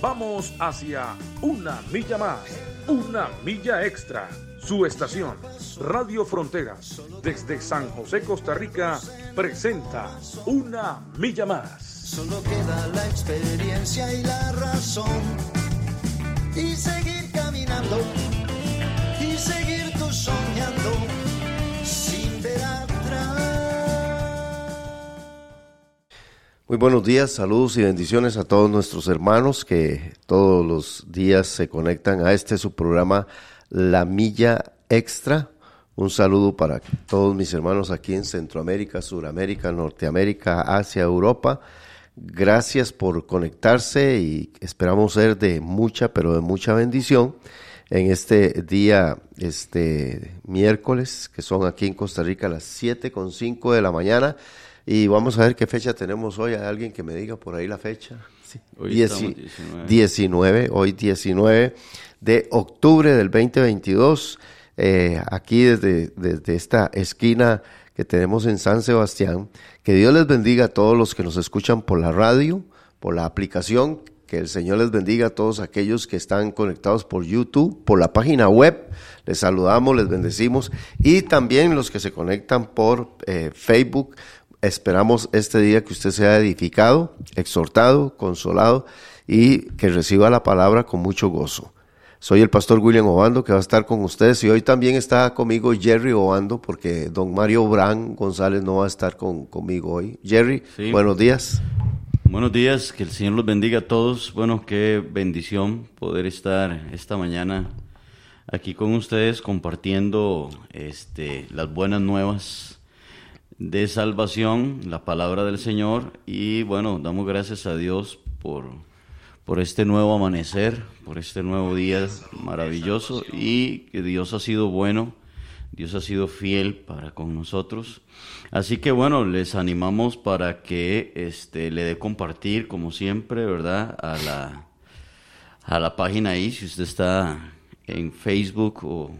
Vamos hacia una milla más, una milla extra. Su estación, Radio Fronteras, desde San José, Costa Rica, presenta Una Milla Más. Solo queda la experiencia y la razón. Y seguir caminando, y seguir tú soñando, Muy buenos días, saludos y bendiciones a todos nuestros hermanos que todos los días se conectan a este su programa La Milla Extra. Un saludo para todos mis hermanos aquí en Centroamérica, Suramérica, Norteamérica, Asia, Europa. Gracias por conectarse y esperamos ser de mucha, pero de mucha bendición en este día, este miércoles, que son aquí en Costa Rica las 7 con 5 de la mañana. Y vamos a ver qué fecha tenemos hoy. ¿Hay alguien que me diga por ahí la fecha? Sí. Hoy Dieci- estamos 19. 19, hoy 19 de octubre del 2022. eh, aquí desde, desde esta esquina que tenemos en San Sebastián. Que Dios les bendiga a todos los que nos escuchan por la radio, por la aplicación. Que el Señor les bendiga a todos aquellos que están conectados por YouTube, por la página web. Les saludamos, les bendecimos. Y también los que se conectan por eh, Facebook. Esperamos este día que usted sea edificado, exhortado, consolado y que reciba la palabra con mucho gozo. Soy el pastor William Obando que va a estar con ustedes y hoy también está conmigo Jerry Obando porque don Mario Bran González no va a estar con, conmigo hoy. Jerry, Sí. buenos días. Buenos días, que el Señor los bendiga a todos. Bueno, qué bendición poder estar esta mañana aquí con ustedes compartiendo este, las buenas nuevas de salvación, la palabra del Señor. Y bueno, damos gracias a Dios por, por este nuevo amanecer, por este nuevo día maravilloso y que Dios ha sido bueno. Dios ha sido fiel para con nosotros. Así que bueno, les animamos para que este le dé compartir como siempre, ¿verdad? A la a la página ahí si usted está en Facebook o,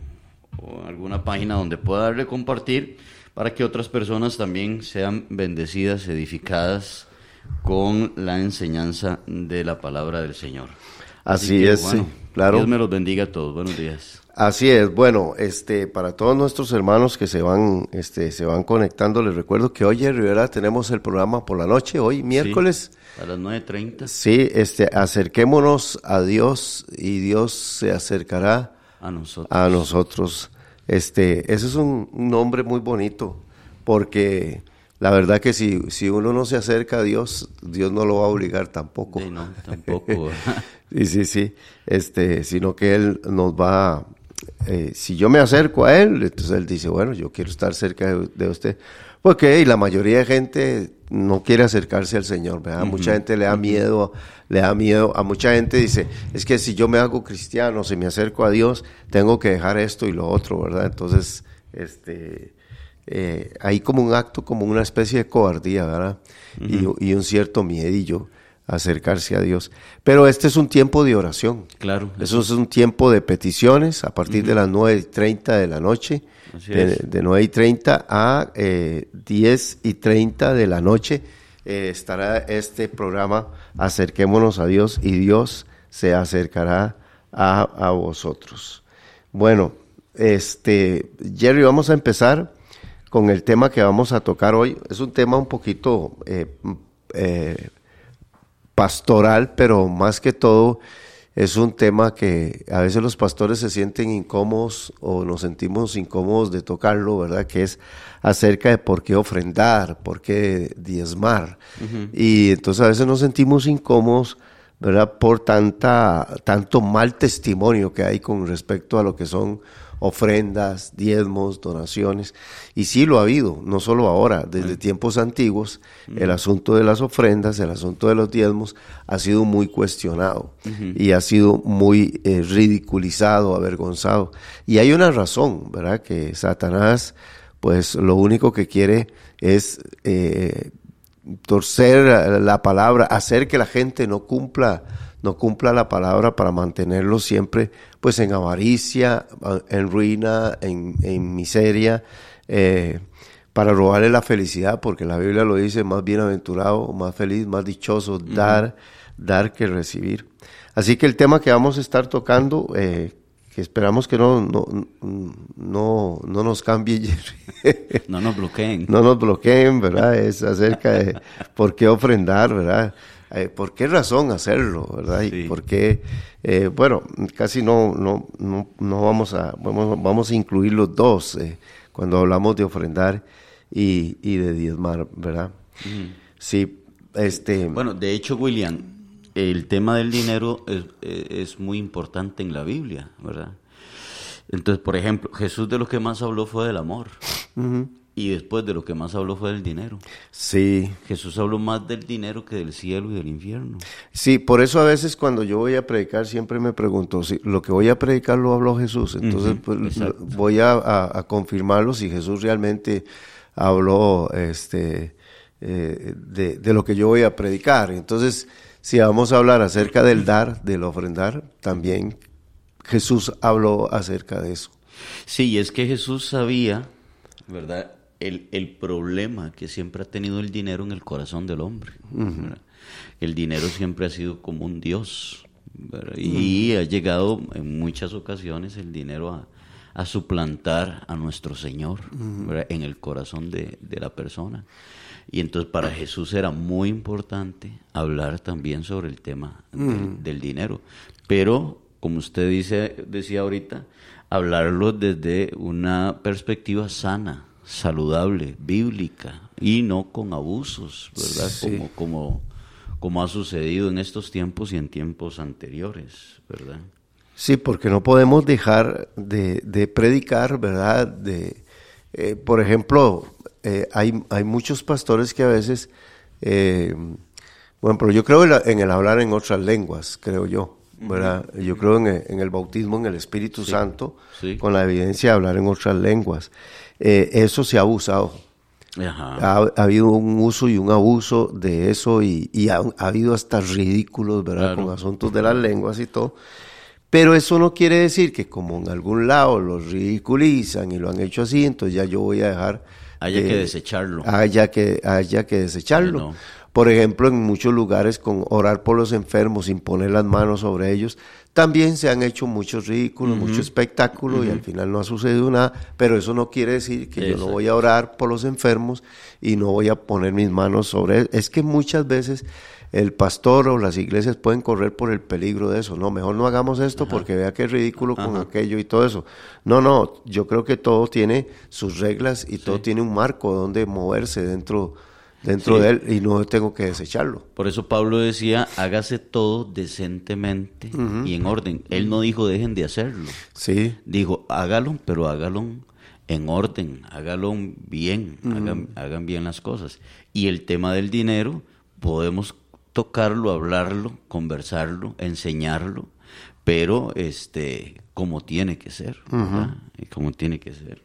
o alguna página donde pueda darle compartir para que otras personas también sean bendecidas, edificadas con la enseñanza de la palabra del Señor. Así que, es, sí, claro. Dios me los bendiga a todos. Buenos días. Así es, bueno, este, para todos nuestros hermanos que se van, este, se van conectando, les recuerdo que hoy en Rivera tenemos el programa por la noche, hoy miércoles. Sí, a las 9.30 Sí, este, acerquémonos a Dios y Dios se acercará a nosotros. a nosotros. Este, ese es un, nombre muy bonito, porque la verdad que si, si uno no se acerca a Dios, Dios no lo va a obligar tampoco. Sí, no, tampoco. Sí, sí, sí. Este, sino que Él nos va, eh, si yo me acerco a Él, entonces Él dice, bueno, yo quiero estar cerca de, de usted. Porque y la mayoría de gente no quiere acercarse al Señor, ¿verdad? Mucha gente le da miedo, le da miedo, a mucha gente dice, es que si yo me hago cristiano, si me acerco a Dios, tengo que dejar esto y lo otro, ¿verdad? Entonces, este, eh, hay como un acto, como una especie de cobardía, ¿verdad? y, y un cierto miedillo acercarse a Dios. Pero este es un tiempo de oración. Claro. Eso es un tiempo de peticiones a partir de las 9 y 30 de la noche, Así de, es. de 9 y 30 a eh, 10 y 30 de la noche eh, estará este programa Acerquémonos a Dios y Dios se acercará a, a vosotros. Bueno, este, Jerry, vamos a empezar con el tema que vamos a tocar hoy. Es un tema un poquito eh, eh, pastoral, pero más que todo es un tema que a veces los pastores se sienten incómodos o nos sentimos incómodos de tocarlo, ¿verdad? Que es acerca de por qué ofrendar, por qué diezmar. Y entonces a veces nos sentimos incómodos, ¿verdad? Por tanta, tanto mal testimonio que hay con respecto a lo que son ofrendas, diezmos, donaciones. Y sí lo ha habido, no solo ahora, desde tiempos antiguos, el asunto de las ofrendas, el asunto de los diezmos ha sido muy cuestionado y ha sido muy eh, ridiculizado, avergonzado. Y hay una razón, ¿verdad? Que Satanás, pues lo único que quiere es... eh, torcer la palabra, hacer que la gente no cumpla no cumpla la palabra para mantenerlo siempre pues en avaricia, en ruina, en, en miseria, eh, para robarle la felicidad, porque la Biblia lo dice, más bienaventurado, más feliz, más dichoso, dar, dar que recibir. Así que el tema que vamos a estar tocando, eh, que esperamos que no, no, no, no nos cambie, no nos bloqueen. No nos bloqueen, ¿verdad? Es acerca de por qué ofrendar, ¿verdad? Eh, por qué razón hacerlo, ¿verdad? Y por qué, eh, bueno, casi no, no, no, no, vamos, a, vamos, vamos a incluir los dos eh, cuando hablamos de ofrendar y, y de diezmar, ¿verdad? Sí, este... Bueno, de hecho, William, el tema del dinero es, es, muy importante en la Biblia, ¿verdad? Entonces, por ejemplo, Jesús de lo que más habló fue del amor. Y después de lo que más habló fue del dinero. Sí. Jesús habló más del dinero que del cielo y del infierno. Sí, por eso a veces cuando yo voy a predicar siempre me pregunto, si lo que voy a predicar lo habló Jesús, entonces pues, voy a, confirmarlo si Jesús realmente habló este, eh, de, de, lo que yo voy a predicar. Entonces, si vamos a hablar acerca del dar, del ofrendar, también Jesús habló acerca de eso. Sí, y es que Jesús sabía, ¿verdad? El, el, problema que siempre ha tenido el dinero en el corazón del hombre. El dinero siempre ha sido como un dios. Y ha llegado en muchas ocasiones el dinero a, a suplantar a nuestro Señor en el corazón de, de, la persona. Y entonces para Jesús era muy importante hablar también sobre el tema del, del dinero. Pero, como usted dice, decía ahorita, hablarlo desde una perspectiva sana saludable, bíblica y no con abusos, ¿verdad? Como, como, como ha sucedido en estos tiempos y en tiempos anteriores, ¿verdad? Sí, porque no podemos dejar de, de predicar, ¿verdad? De, eh, por ejemplo, eh, hay, hay muchos pastores que a veces, eh, bueno, pero yo creo en el hablar en otras lenguas, creo yo. ¿verdad? Yo creo en el, en el, bautismo en el Espíritu Santo, con la evidencia de hablar en otras lenguas. Eh, eso se ha abusado. Ha, habido un uso y un abuso de eso y, ha, habido hasta ridículos, ¿verdad? Con asuntos de las lenguas y todo. Pero eso no quiere decir que como en algún lado los ridiculizan y lo han hecho así, entonces ya yo voy a dejar... Haya que desecharlo. Haya que, haya que desecharlo. Por ejemplo, en muchos lugares con orar por los enfermos sin poner las manos sobre ellos, también se han hecho muchos ridículos, mucho espectáculo y al final no ha sucedido nada, pero eso no quiere decir que yo no voy a orar por los enfermos y no voy a poner mis manos sobre él. Es que muchas veces el pastor o las iglesias pueden correr por el peligro de eso. No, mejor no hagamos esto porque vea que es ridículo con aquello y todo eso. No, no, yo creo que todo tiene sus reglas y todo tiene un marco donde moverse dentro dentro de él y no tengo que desecharlo. Por eso Pablo decía, hágase todo decentemente y en orden. Él no dijo dejen de hacerlo. Sí. Dijo, hágalo, pero hágalo en orden, hágalo bien, hagan, hagan, bien las cosas. Y el tema del dinero, podemos tocarlo, hablarlo, conversarlo, enseñarlo, pero este como tiene que ser, como tiene que ser.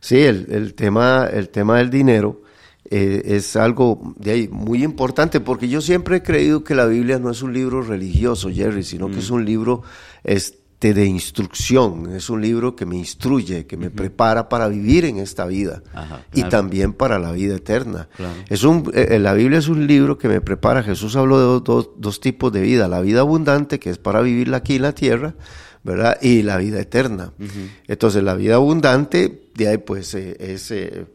Sí, el, el, tema, el tema del dinero eh, es algo de ahí muy importante porque yo siempre he creído que la Biblia no es un libro religioso, Jerry, sino que es mm. un libro este, de instrucción, es un libro que me instruye, que me prepara para vivir en esta vida y también para la vida eterna. Es un, eh, eh, la Biblia es un libro que me prepara, Jesús habló de dos, dos tipos de vida, la vida abundante, que es para vivirla aquí en la tierra, ¿verdad? Y la vida eterna. Entonces, la vida abundante de ahí pues eh, es, eh,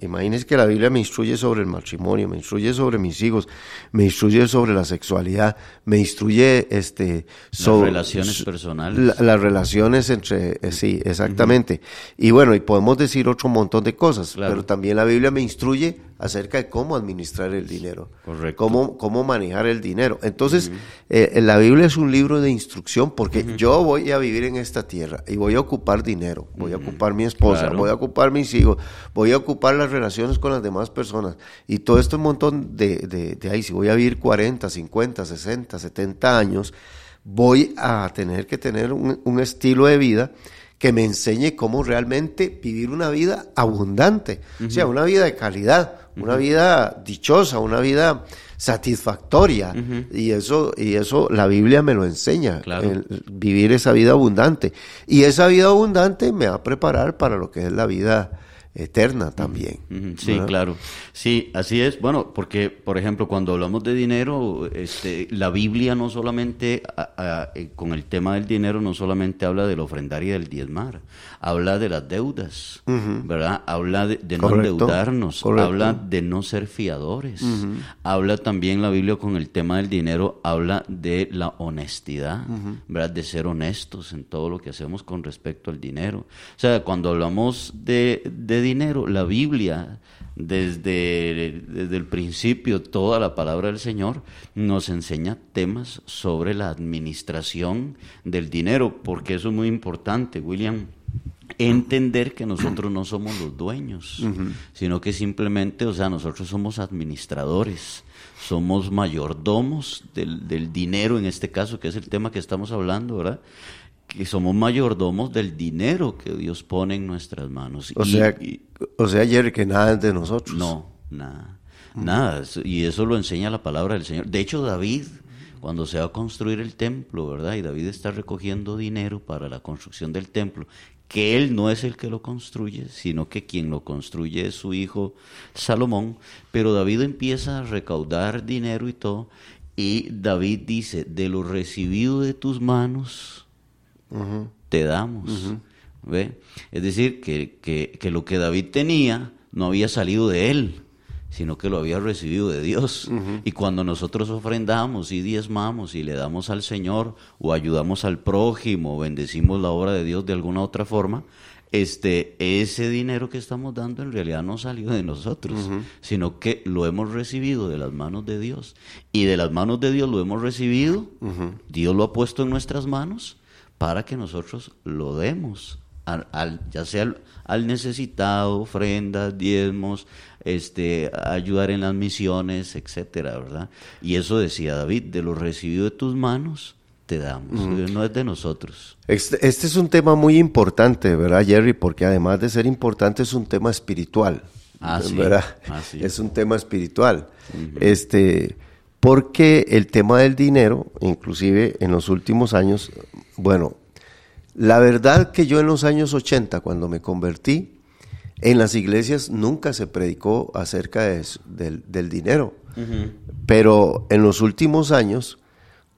imagínense que la Biblia me instruye sobre el matrimonio, me instruye sobre mis hijos, me instruye sobre la sexualidad, me instruye este sobre las relaciones personales. las relaciones entre, eh, sí, exactamente. Y bueno, y podemos decir otro montón de cosas, pero también la Biblia me instruye acerca de cómo administrar el dinero, Correcto. Cómo, cómo manejar el dinero. Entonces, la Biblia es un libro de instrucción porque yo voy a vivir en esta tierra y voy a ocupar dinero, voy a ocupar mi esposa, voy voy a ocupar mis hijos, voy a ocupar las relaciones con las demás personas. Y todo esto un montón de, de, ahí, si voy a vivir 40, 50, 60, 70 años, voy a tener que tener un, estilo de vida que me enseñe cómo realmente vivir una vida abundante, o sea, una vida de calidad, una vida dichosa, una vida satisfactoria. Y eso, y eso la Biblia me lo enseña, vivir esa vida abundante. Y esa vida abundante me va a preparar para lo que es la vida eterna también. Sí, claro. Sí, así es. Bueno, porque, por ejemplo, cuando hablamos de dinero, este, la Biblia no solamente, eh, con el tema del dinero, no solamente habla del ofrendar y del diezmar, habla de las deudas, ¿verdad? Habla de, no endeudarnos, habla de no ser fiadores, habla también la Biblia con el tema del dinero, habla de la honestidad, ¿verdad? De ser honestos en todo lo que hacemos con respecto al dinero. O sea, cuando hablamos de, de dinero, la Biblia, desde, desde el principio, toda la palabra del Señor nos enseña temas sobre la administración del dinero, porque eso es muy importante, William entender que nosotros no somos los dueños, sino que simplemente, o sea, nosotros somos administradores, somos mayordomos del, del, dinero en este caso, que es el tema que estamos hablando, ¿verdad? Que somos mayordomos del dinero que Dios pone en nuestras manos. O, sea, o sea, Jerry, que nada es de nosotros. No, nada. Nada. Y eso lo enseña la palabra del Señor. De hecho, David, cuando se va a construir el templo, ¿verdad? Y David está recogiendo dinero para la construcción del templo, que él no es el que lo construye, sino que quien lo construye es su hijo Salomón. Pero David empieza a recaudar dinero y todo. Y David dice, de lo recibido de tus manos, te damos. ¿Ve? Es decir, que, que, lo que David tenía no había salido de él, sino que lo había recibido de Dios. Y cuando nosotros ofrendamos y diezmamos y le damos al Señor o ayudamos al prójimo, o bendecimos la obra de Dios de alguna otra forma, este, ese dinero que estamos dando en realidad no salió de nosotros, sino que lo hemos recibido de las manos de Dios. Y de las manos de Dios lo hemos recibido, Dios lo ha puesto en nuestras manos para que nosotros lo demos, al, ya sea al, necesitado, ofrendas, diezmos, este, ayudar en las misiones, etcétera, ¿verdad? Y eso decía David, de lo recibido de tus manos, te damos, no es de nosotros. Este, este, es un tema muy importante, ¿verdad, Jerry? Porque además de ser importante es un tema espiritual. Ah, ¿verdad? Ah, es un tema espiritual. Este porque el tema del dinero, inclusive en los últimos años, bueno, la verdad que yo en los años 80, cuando me convertí, en las iglesias nunca se predicó acerca de del, dinero, pero en los últimos años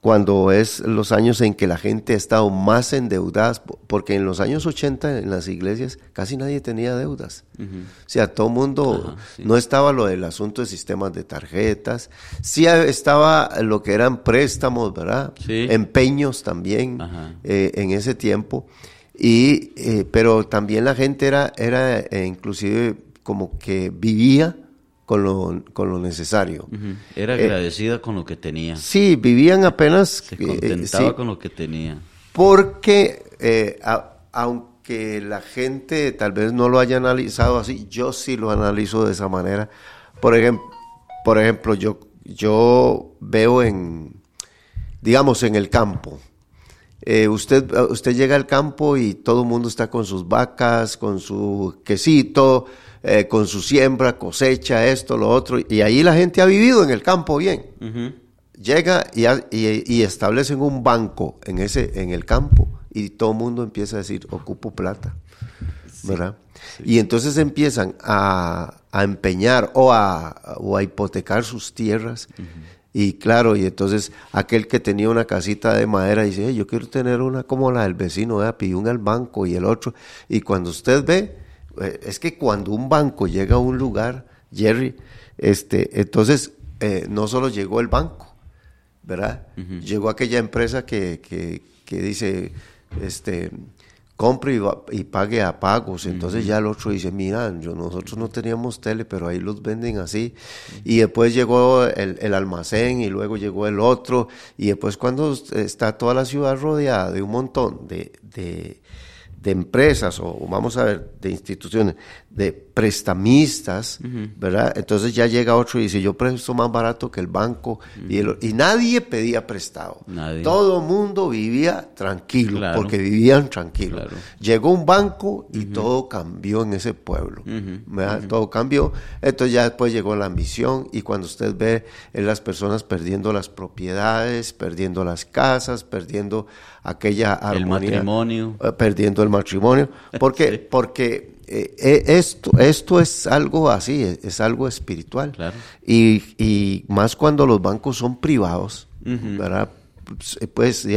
cuando es los años en que la gente ha estado más endeudada, porque en los años 80 en las iglesias casi nadie tenía deudas. O sea, todo el mundo, no estaba lo del asunto de sistemas de tarjetas, sí estaba lo que eran préstamos, ¿verdad? Empeños también eh, en ese tiempo. Y, eh, pero también la gente era, era eh, inclusive como que vivía con lo, con lo necesario. Era eh, agradecida con lo que tenía. Sí, vivían apenas... Se eh, contentaba con lo que tenía. Porque, eh, aunque la gente tal vez no lo haya analizado así, yo sí lo analizo de esa manera. Por ejemplo, por ejemplo yo, yo veo en, digamos, en el campo. usted, usted llega al campo y todo el mundo está con sus vacas, con su quesito, eh, con su siembra, cosecha, esto, lo otro, y ahí la gente ha vivido en el campo bien. Llega y, y, establecen un banco en, ese, en el campo y todo el mundo empieza a decir, ocupo plata, ¿verdad? Y entonces empiezan a, empeñar o a, o a, hipotecar sus tierras. Y claro, y entonces aquel que tenía una casita de madera dice, yo quiero tener una como la del vecino, ¿verdad? pidió un al banco y el otro. Y cuando usted ve, es que cuando un banco llega a un lugar, Jerry, este, entonces eh, no solo llegó el banco, ¿verdad? Llegó aquella empresa que, que, que dice, este, compre y, pague a pagos. Entonces ya el otro dice, mira, yo, nosotros no teníamos tele, pero ahí los venden así. Y después llegó el, el, almacén y luego llegó el otro. Y después cuando está toda la ciudad rodeada de un montón de, de de empresas o vamos a ver, de instituciones, de prestamistas, ¿verdad? Entonces ya llega otro y dice, yo presto más barato que el banco. y, el- y nadie pedía prestado. Nadie. Todo mundo vivía tranquilo, Claro. porque vivían tranquilo. Claro. Llegó un banco y todo cambió en ese pueblo. ¿verdad? Todo cambió. Entonces ya después llegó la ambición y cuando usted ve en las personas perdiendo las propiedades, perdiendo las casas, perdiendo aquella El armonía. matrimonio. eh, perdiendo el matrimonio. Porque, Sí. porque eh, eh, esto, esto es algo así, es, es algo espiritual. Claro. Y, y más cuando los bancos son privados, ¿verdad? Pues,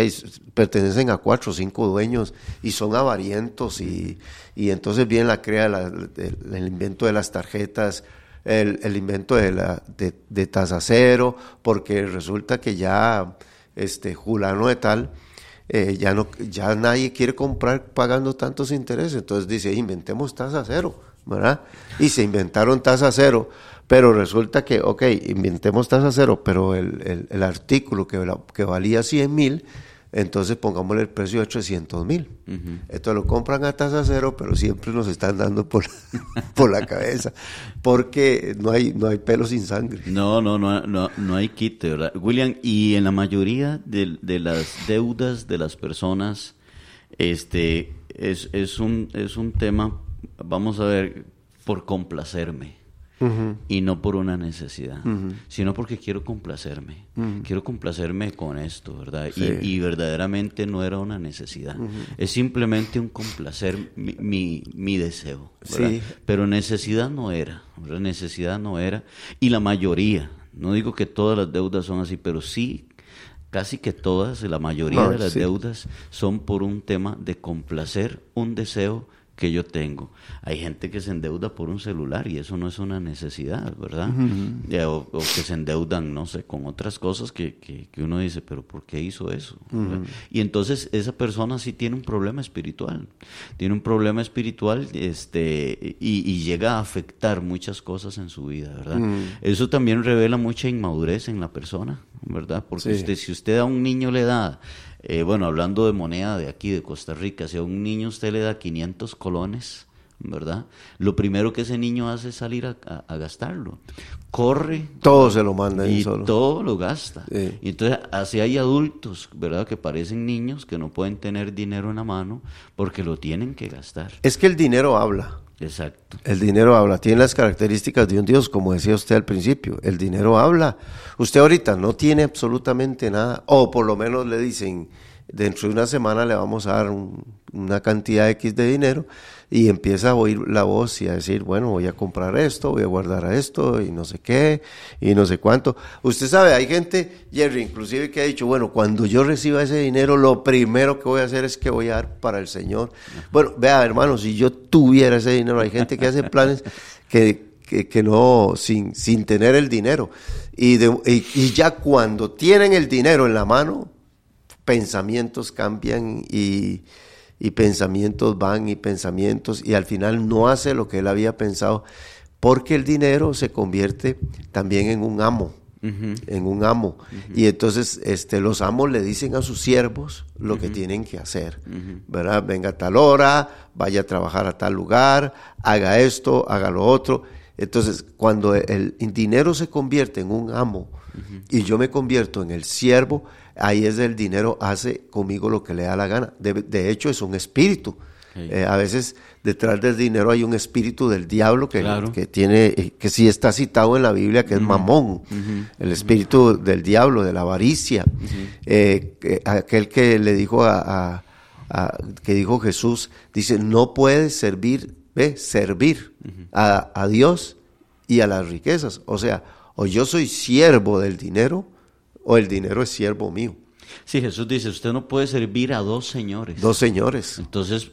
pertenecen a cuatro o cinco dueños y son avarientos y, y entonces viene la crea la- el, el invento de las tarjetas, el, el invento de, la, de, de tasa cero, porque resulta que ya este Julano de tal eh, ya no ya nadie quiere comprar pagando tantos intereses. Entonces dice inventemos tasa cero verdad y se inventaron tasa cero pero resulta que ok inventemos tasa cero pero el, el- artículo que, que valía 100 mil entonces pongámosle el precio de 300 mil entonces lo compran a tasa cero pero siempre nos están dando por, por la cabeza porque no hay no hay pelo sin sangre No, no, no, no, no hay quite, ¿verdad? William, y en la mayoría de, de las deudas de las personas, este, es, es, un, es un tema, vamos a ver, por complacerme. Y no por una necesidad, sino porque quiero complacerme. Quiero complacerme con esto, ¿verdad? Y- Sí. Y, verdaderamente no era una necesidad. Es simplemente un complacer mi, mi, mi deseo. Sí. Pero necesidad no era, ¿verdad? necesidad no era. Y la mayoría, no digo que todas las deudas son así, pero sí, casi que todas, la mayoría de las sí. deudas son por un tema de complacer un deseo que yo tengo. Hay gente que se endeuda por un celular y eso no es una necesidad, ¿verdad? Ya, o, o que se endeudan, no sé, con otras cosas que, que, que uno dice, pero ¿por qué hizo eso? Y entonces esa persona sí tiene un problema espiritual. Tiene un problema espiritual este, y, y llega a afectar muchas cosas en su vida, ¿verdad? Eso también revela mucha inmadurez en la persona, ¿verdad? Porque Sí. usted, si usted a un niño le da, eh, bueno, hablando de moneda de aquí, de Costa Rica, si a un niño usted le da 500 colones, ¿verdad? Lo primero que ese niño hace es salir a, a- a gastarlo. Corre todo se lo mandan y solo todo lo gasta. Sí. Y entonces así hay adultos, ¿verdad? Que parecen niños que no pueden tener dinero en la mano porque lo tienen que gastar. es que el dinero habla Exacto. El dinero habla, tiene las características de un Dios, como decía usted al principio. El dinero habla. Usted ahorita no tiene absolutamente nada, o por lo menos le dicen, dentro de una semana le vamos a dar un- una cantidad X de dinero, y empieza a oír la voz y a decir, bueno, voy a comprar esto, voy a guardar a esto, y no sé qué, y no sé cuánto. Usted sabe, hay gente, Jerry, inclusive, que ha dicho, bueno, cuando yo reciba ese dinero, lo primero que voy a hacer es que voy a dar para el Señor. Bueno, vea, hermano, si yo tuviera ese dinero, hay gente que hace planes que, que, que no, sin, sin tener el dinero. Y, de- y, y ya cuando tienen el dinero en la mano, pensamientos cambian y, y pensamientos van y pensamientos y al final no hace lo que él había pensado porque el dinero se convierte también en un amo en un amo. Y entonces este los amos le dicen a sus siervos lo que tienen que hacer verdad venga a tal hora vaya a trabajar a tal lugar haga esto haga lo otro. Entonces cuando el, el dinero se convierte en un amo y yo me convierto en el siervo ahí es el dinero hace conmigo lo que le da la gana. De, de hecho, es un espíritu. Sí. Eh, a veces detrás del dinero hay un espíritu del diablo que, Claro. que tiene, eh, que sí está citado en la Biblia, que es mamón, el espíritu del diablo, de la avaricia. Eh, que- aquel que le dijo a, a- a- que dijo Jesús, dice, no puedes servir, ve, servir a, a Dios y a las riquezas. O sea, o yo soy siervo del dinero, o el dinero es siervo mío. Sí, Jesús dice, usted no puede servir a dos señores. Dos señores. Entonces,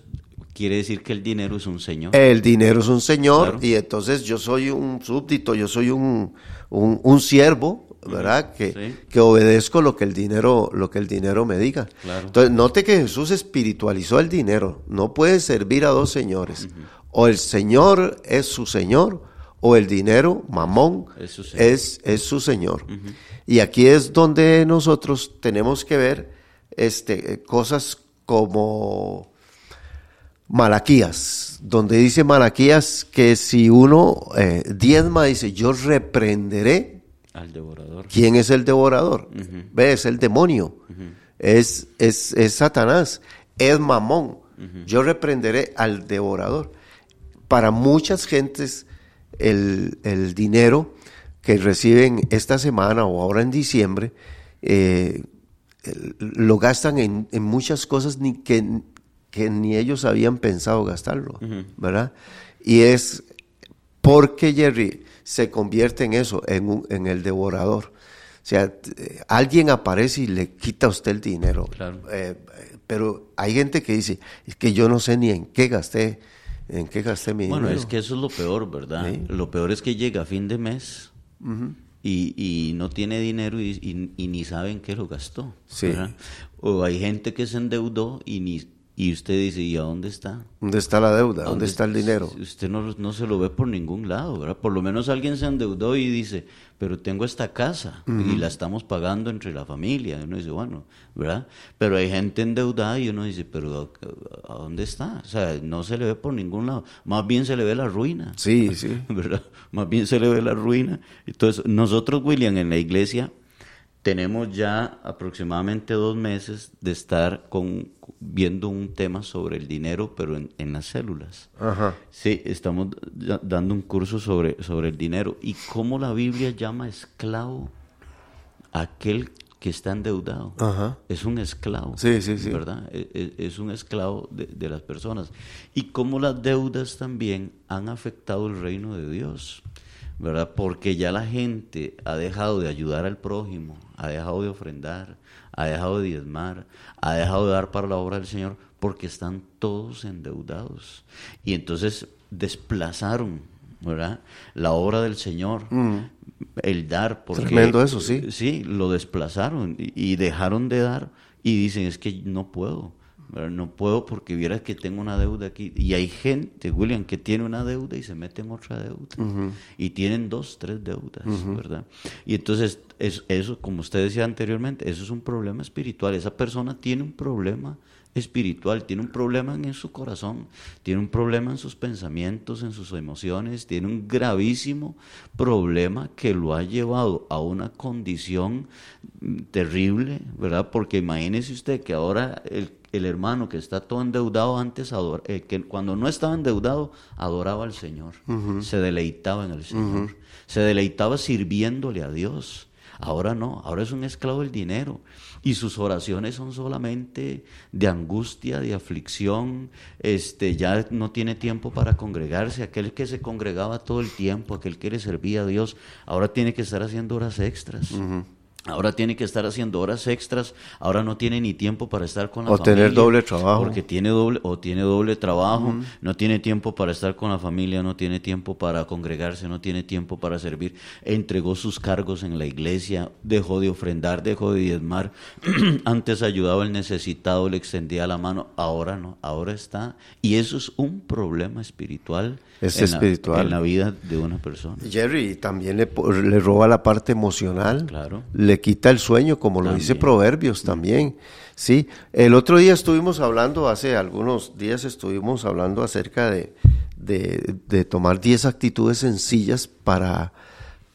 quiere decir que el dinero es un señor. El dinero es un señor Claro. y entonces yo soy un súbdito, yo soy un, un, un siervo, ¿verdad? Que, Sí. que obedezco lo que el dinero, lo que el dinero me diga. Claro. Entonces, note que Jesús espiritualizó el dinero. No puede servir a dos señores. O el Señor es su Señor, o el dinero, mamón, Es su señor. es, es su Señor. Y aquí es donde nosotros tenemos que ver este, eh, cosas como Malaquías, donde dice Malaquías que si uno eh, diezma, dice, yo reprenderé. Al devorador. ¿Quién es el devorador? ¿Ves? Es el demonio. es, es, es, Satanás. Es mamón. Yo reprenderé al devorador. Para muchas gentes, el, el, dinero que reciben esta semana o ahora en diciembre, eh, lo gastan en, en, muchas cosas ni que que ni ellos habían pensado gastarlo, ¿verdad? Y es porque Jerry se convierte en eso, en, un, en el devorador. O sea, alguien aparece y le quita a usted el dinero. Eh, pero hay gente que dice, es que yo no sé ni en qué gasté, en qué gasté mi bueno, dinero. Bueno, es que eso es lo peor, ¿verdad? Lo peor es que llega a fin de mes y, y, no tiene dinero y, y, ni saben qué lo gastó. Sí. O hay gente que se endeudó y ni y usted dice, ¿y a dónde está? ¿Dónde está la deuda? ¿Dónde, está el dinero? Usted no, no, se lo ve por ningún lado, ¿verdad? Por lo menos alguien se endeudó y dice, pero tengo esta casa y la estamos pagando entre la familia. Y uno dice, bueno, ¿verdad? Pero hay gente endeudada y uno dice, pero ¿a, dónde está? O sea, no se le ve por ningún lado. Más bien se le ve la ruina. Sí, sí. ¿Verdad? Más bien se le ve la ruina. Entonces, nosotros, William, en la iglesia tenemos ya aproximadamente dos meses de estar con, viendo un tema sobre el dinero, pero en, en las células. Ajá. Sí, estamos dando un curso sobre, sobre el dinero y cómo la Biblia llama esclavo a aquel que está endeudado. Ajá. Es un esclavo. Sí, sí, sí. ¿Verdad? Es, e, es un esclavo de, de, las personas. Y cómo las deudas también han afectado el reino de Dios. ¿Verdad? Porque ya la gente ha dejado de ayudar al prójimo, ha dejado de ofrendar, ha dejado de diezmar, ha dejado de dar para la obra del Señor, porque están todos endeudados. Y entonces desplazaron, ¿verdad? La obra del Señor, Mm. el dar, porque... Tremendo eso, sí. Sí, lo desplazaron y, y dejaron de dar y dicen, es que no puedo. ¿Verdad? No puedo porque vieras que tengo una deuda aquí. Y hay gente, William, que tiene una deuda y se mete en otra deuda. Y tienen dos, tres deudas, ¿verdad? Y entonces, es, eso, como usted decía anteriormente, eso es un problema espiritual. Esa persona tiene un problema espiritual, tiene un problema en su corazón, tiene un problema en sus pensamientos, en sus emociones, tiene un gravísimo problema que lo ha llevado a una condición terrible, ¿verdad? Porque imagínese usted que ahora el, el hermano que está todo endeudado antes, adora, eh, que cuando no estaba endeudado, adoraba al Señor, uh -huh. se deleitaba en el Señor, uh -huh. se deleitaba sirviéndole a Dios. Ahora no, ahora es un esclavo del dinero. Y sus oraciones son solamente de angustia, de aflicción, este ya no tiene tiempo para congregarse, aquel que se congregaba todo el tiempo, aquel que le servía a Dios, ahora tiene que estar haciendo horas extras. Ahora tiene que estar haciendo horas extras, ahora no tiene ni tiempo para estar con la o familia. O tener doble trabajo. Porque tiene doble, o tiene doble trabajo, uh -huh. no tiene tiempo para estar con la familia, no tiene tiempo para congregarse, no tiene tiempo para servir. Entregó sus cargos en la iglesia, dejó de ofrendar, dejó de diezmar. Antes ayudaba al necesitado, le extendía la mano, ahora no, ahora está. Y eso es un problema espiritual, es en, espiritual. La, en la vida de una persona. Jerry también le, le roba la parte emocional. Claro le quita el sueño, como también. lo dice Proverbios también. Sí, el otro día estuvimos hablando, hace algunos días estuvimos hablando acerca de, de, de tomar 10 actitudes sencillas para,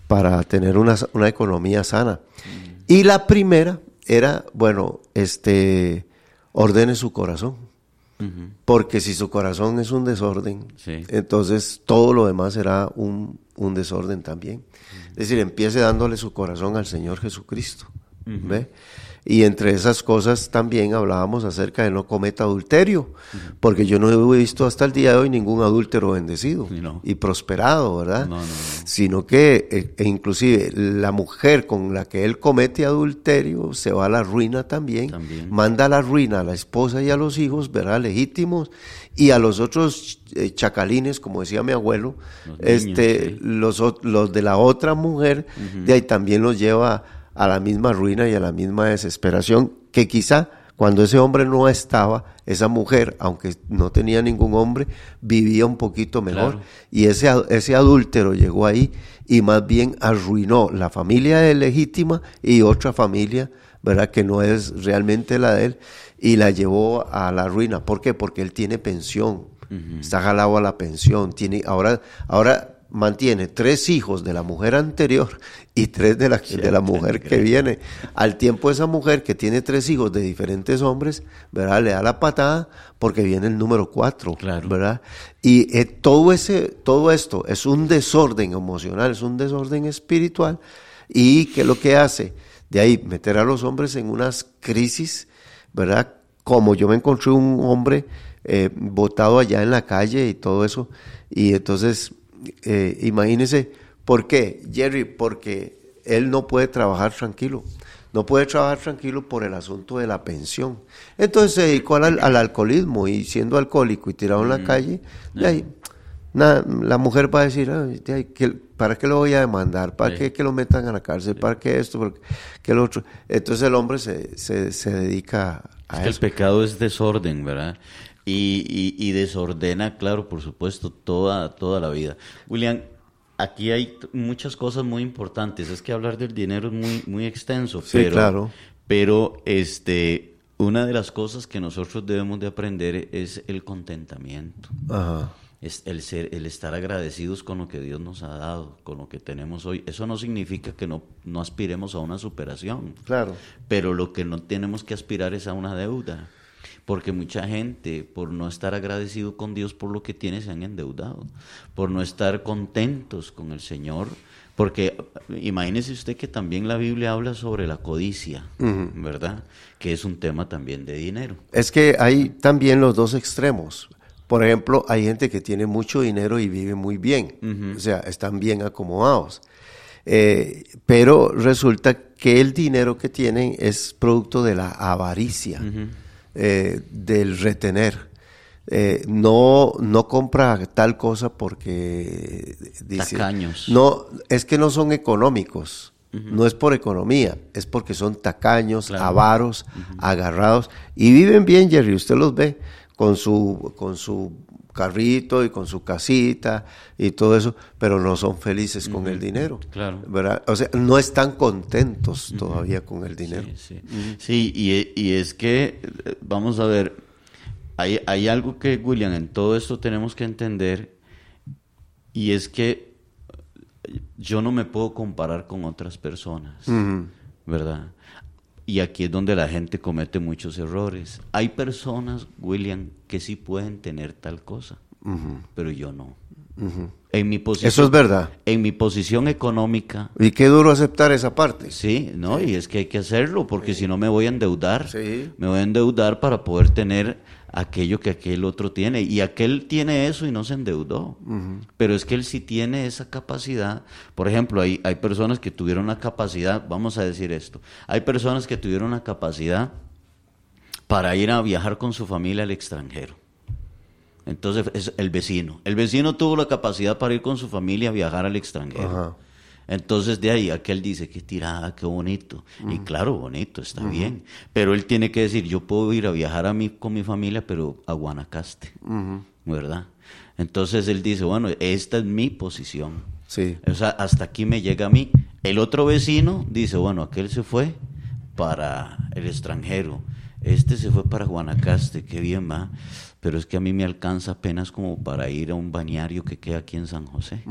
para tener una, una economía sana. Mm. Y la primera era, bueno, este, ordene su corazón. Uh -huh. Porque si su corazón es un desorden, sí. entonces todo lo demás será un, un desorden también. Uh -huh. Es decir, empiece dándole su corazón al Señor Jesucristo. Uh -huh. ¿ve? Y entre esas cosas también hablábamos acerca de no cometa adulterio, porque yo no he visto hasta el día de hoy ningún adúltero bendecido no. y prosperado, ¿verdad? No, no, Sino que e inclusive la mujer con la que él comete adulterio se va a la ruina también, también. manda a la ruina a la esposa y a los hijos, ¿verdad? Legítimos, y a los otros eh, chacalines, como decía mi abuelo, los este, niños, sí. los, los, de la otra mujer, uh -huh. de ahí también los lleva a la misma ruina y a la misma desesperación, que quizá cuando ese hombre no estaba, esa mujer, aunque no tenía ningún hombre, vivía un poquito mejor. Claro. Y ese, ese adúltero llegó ahí y más bien arruinó la familia legítima y otra familia, ¿verdad? Que no es realmente la de él y la llevó a la ruina. ¿Por qué? Porque él tiene pensión, está jalado a la pensión, tiene, ahora, ahora mantiene tres hijos de la mujer anterior y tres de la, de la mujer que viene. Al tiempo esa mujer que tiene tres hijos de diferentes hombres, ¿verdad? Le da la patada porque viene el número cuatro, ¿verdad? Y eh, todo, ese, todo esto es un desorden emocional, es un desorden espiritual y que lo que hace de ahí meter a los hombres en unas crisis, ¿verdad? Como yo me encontré un hombre eh, botado allá en la calle y todo eso, y entonces eh, imagínese, ¿por qué, Jerry? Porque él no puede trabajar tranquilo. No puede trabajar tranquilo por el asunto de la pensión. Entonces se dedicó al, alcoholismo y siendo alcohólico y tirado en la mm. calle, ahí, la mujer va a decir, ¿para qué lo voy a demandar? ¿Para qué que lo metan a la cárcel? ¿Para qué esto? ¿Para qué lo otro? Entonces el hombre se, se, dedica a eso. el pecado es desorden, ¿verdad? Y, y, desordena, claro, por supuesto, toda, toda la vida. William, aquí hay muchas cosas muy importantes. Es que hablar del dinero es muy, muy extenso, pero, claro. pero este, una de las cosas que nosotros debemos de aprender es el contentamiento. Es el, ser, el estar agradecidos con lo que Dios nos ha dado, con lo que tenemos hoy. Eso no significa que no, no aspiremos a una superación. Claro. Pero lo que no tenemos que aspirar es a una deuda porque mucha gente, por no estar agradecido con Dios por lo que tiene, se han endeudado, por no estar contentos con el Señor, porque imagínese usted que también la Biblia habla sobre la codicia, ¿verdad? Que es un tema también de dinero. Es que hay también los dos extremos. Por ejemplo, hay gente que tiene mucho dinero y vive muy bien, o sea, están bien acomodados. Eh, pero resulta que el dinero que tienen es producto de la avaricia. Eh, del retener. Eh, no, no compra tal cosa porque dice, tacaños. no, es que no son económicos, no es por economía, es porque son tacaños, avaros, agarrados y viven bien, Jerry, usted los ve con su, con su carrito y con su casita y todo eso, pero no son felices con el dinero. Claro. ¿verdad? O sea, no están contentos todavía con el dinero. Sí, sí. y, es que, vamos a ver, hay, hay algo que, William, en todo esto tenemos que entender, y es que yo no me puedo comparar con otras personas, ¿verdad? Y aquí es donde la gente comete muchos errores. Hay personas, William, que sí pueden tener tal cosa, pero yo no. En mi posición, Eso es verdad. En mi posición económica. Y qué duro aceptar esa parte. Sí, no, y es que hay que hacerlo, porque si no me voy a endeudar. Me voy a endeudar para poder tener aquello que aquel otro tiene. Y aquel tiene eso y no se endeudó. Pero es que él sí tiene esa capacidad. Por ejemplo, hay, hay personas que tuvieron la capacidad, vamos a decir esto, hay personas que tuvieron la capacidad para ir a viajar con su familia al extranjero. Entonces, es el vecino. El vecino tuvo la capacidad para ir con su familia a viajar al extranjero. Entonces de ahí aquel dice, qué tirada, qué bonito. Y claro, bonito, está bien. Pero él tiene que decir, yo puedo ir a viajar a mí, con mi familia, pero a Guanacaste, ¿verdad? Entonces él dice, bueno, esta es mi posición. Sí. O sea, hasta aquí me llega a mí. El otro vecino dice, bueno, aquel se fue para el extranjero. Este se fue para Guanacaste, qué bien va. Pero es que a mí me alcanza apenas como para ir a un bañario que queda aquí en San José.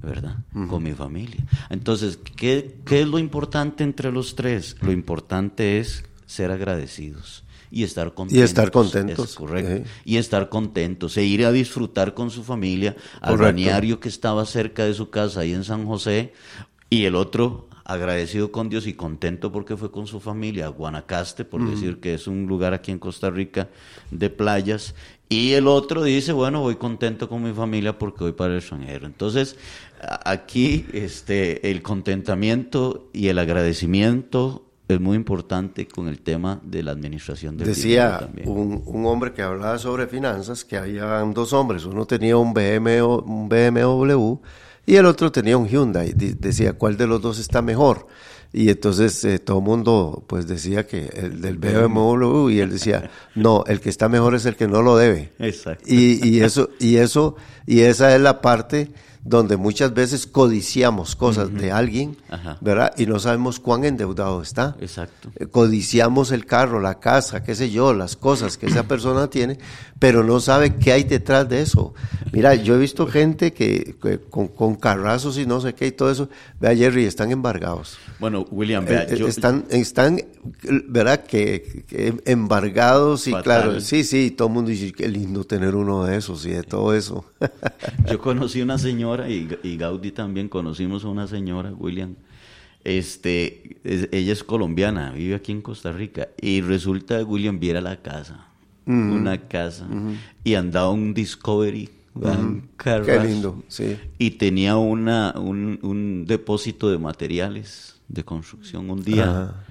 ¿verdad? Con mi familia. Entonces, ¿qué, es lo importante entre los tres? Lo importante es ser agradecidos y estar contentos. Y estar contentos. correcto. Y estar contentos. E ir a disfrutar con su familia al correcto. que estaba cerca de su casa ahí en San José. Y el otro agradecido con Dios y contento porque fue con su familia a Guanacaste, por decir que es un lugar aquí en Costa Rica de playas. Y el otro dice, bueno, voy contento con mi familia porque voy para el extranjero. Entonces, aquí este, el contentamiento y el agradecimiento es muy importante con el tema de la administración del Decía. Un, un, hombre que hablaba sobre finanzas que había dos hombres, uno tenía un BMW, un BMW y el otro tenía un Hyundai. Decía, ¿cuál de los dos está mejor? Y entonces eh, todo el mundo pues decía que el del BMW y él decía, no, el que está mejor es el que no lo debe. Exacto. Y, y eso, y eso, y esa es la parte donde muchas veces codiciamos cosas de alguien, Ajá. ¿verdad? Y no sabemos cuán endeudado está. Exacto. Eh, Codiciamos el carro, la casa, qué sé yo, las cosas que esa persona tiene, pero no sabe qué hay detrás de eso. Mira, yo he visto gente que, que con, con carrazos y no sé qué y todo eso, vea Jerry, están embargados. Bueno, William, vea, Eh, yo, están, están, ¿verdad? Que, que embargados y Fatal. claro, sí, sí, todo el mundo dice, qué lindo tener uno de esos y de todo eso. Yo conocí una señora y, y Gaudí también conocimos a una señora, William. Este, es- ella es colombiana, vive aquí en Costa Rica y resulta que William viera la casa, una casa y andaba un Discovery, un Qué carrazo, lindo, sí. y tenía una un, un depósito de materiales de construcción. Un día, Ajá.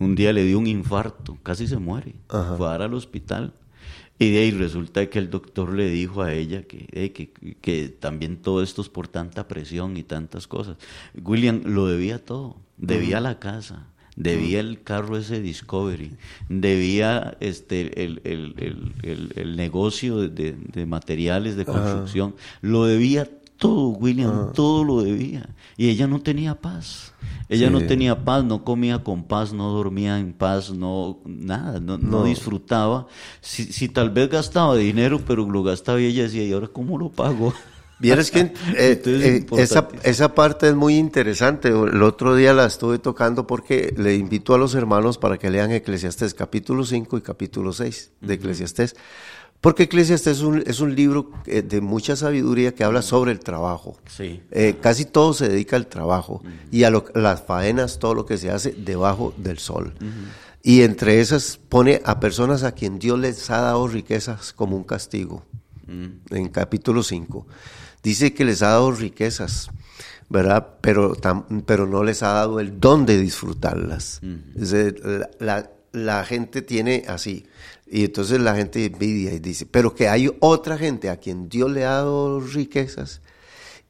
un día le dio un infarto, casi se muere, Ajá. fue a dar al hospital. Y de ahí resulta que el doctor le dijo a ella que, eh, que, que también todo esto es por tanta presión y tantas cosas. William lo debía todo, debía la casa, debía el carro ese Discovery, debía este el, el, el, el- negocio de, de- de materiales de construcción, lo debía todo, William, todo lo debía. Y ella no tenía paz. Ella Sí. no tenía paz, no comía con paz, no dormía en paz, no nada, no, no No. disfrutaba. Si, si tal vez gastaba dinero, pero lo gastaba y ella decía, ¿y ahora cómo lo pago? Vieres que eh, Entonces, eh, esa, esa parte es muy interesante. El otro día la estuve tocando porque le invito a los hermanos para que lean Eclesiastés capítulo 5 y capítulo 6 de Eclesiastés. Porque Eclesiastés es un, es un libro eh, de mucha sabiduría que habla sobre el trabajo. Sí. Eh, casi todo se dedica al trabajo y a lo- las faenas, todo lo que se hace debajo del sol. Y entre esas pone a personas a quien Dios les ha dado riquezas como un castigo. En capítulo 5. Dice que les ha dado riquezas, ¿verdad? Pero, tam- pero no les ha dado el don de disfrutarlas. Dice, la, la- la gente tiene así. Y entonces la gente envidia y dice, pero que hay otra gente a quien Dios le ha dado riquezas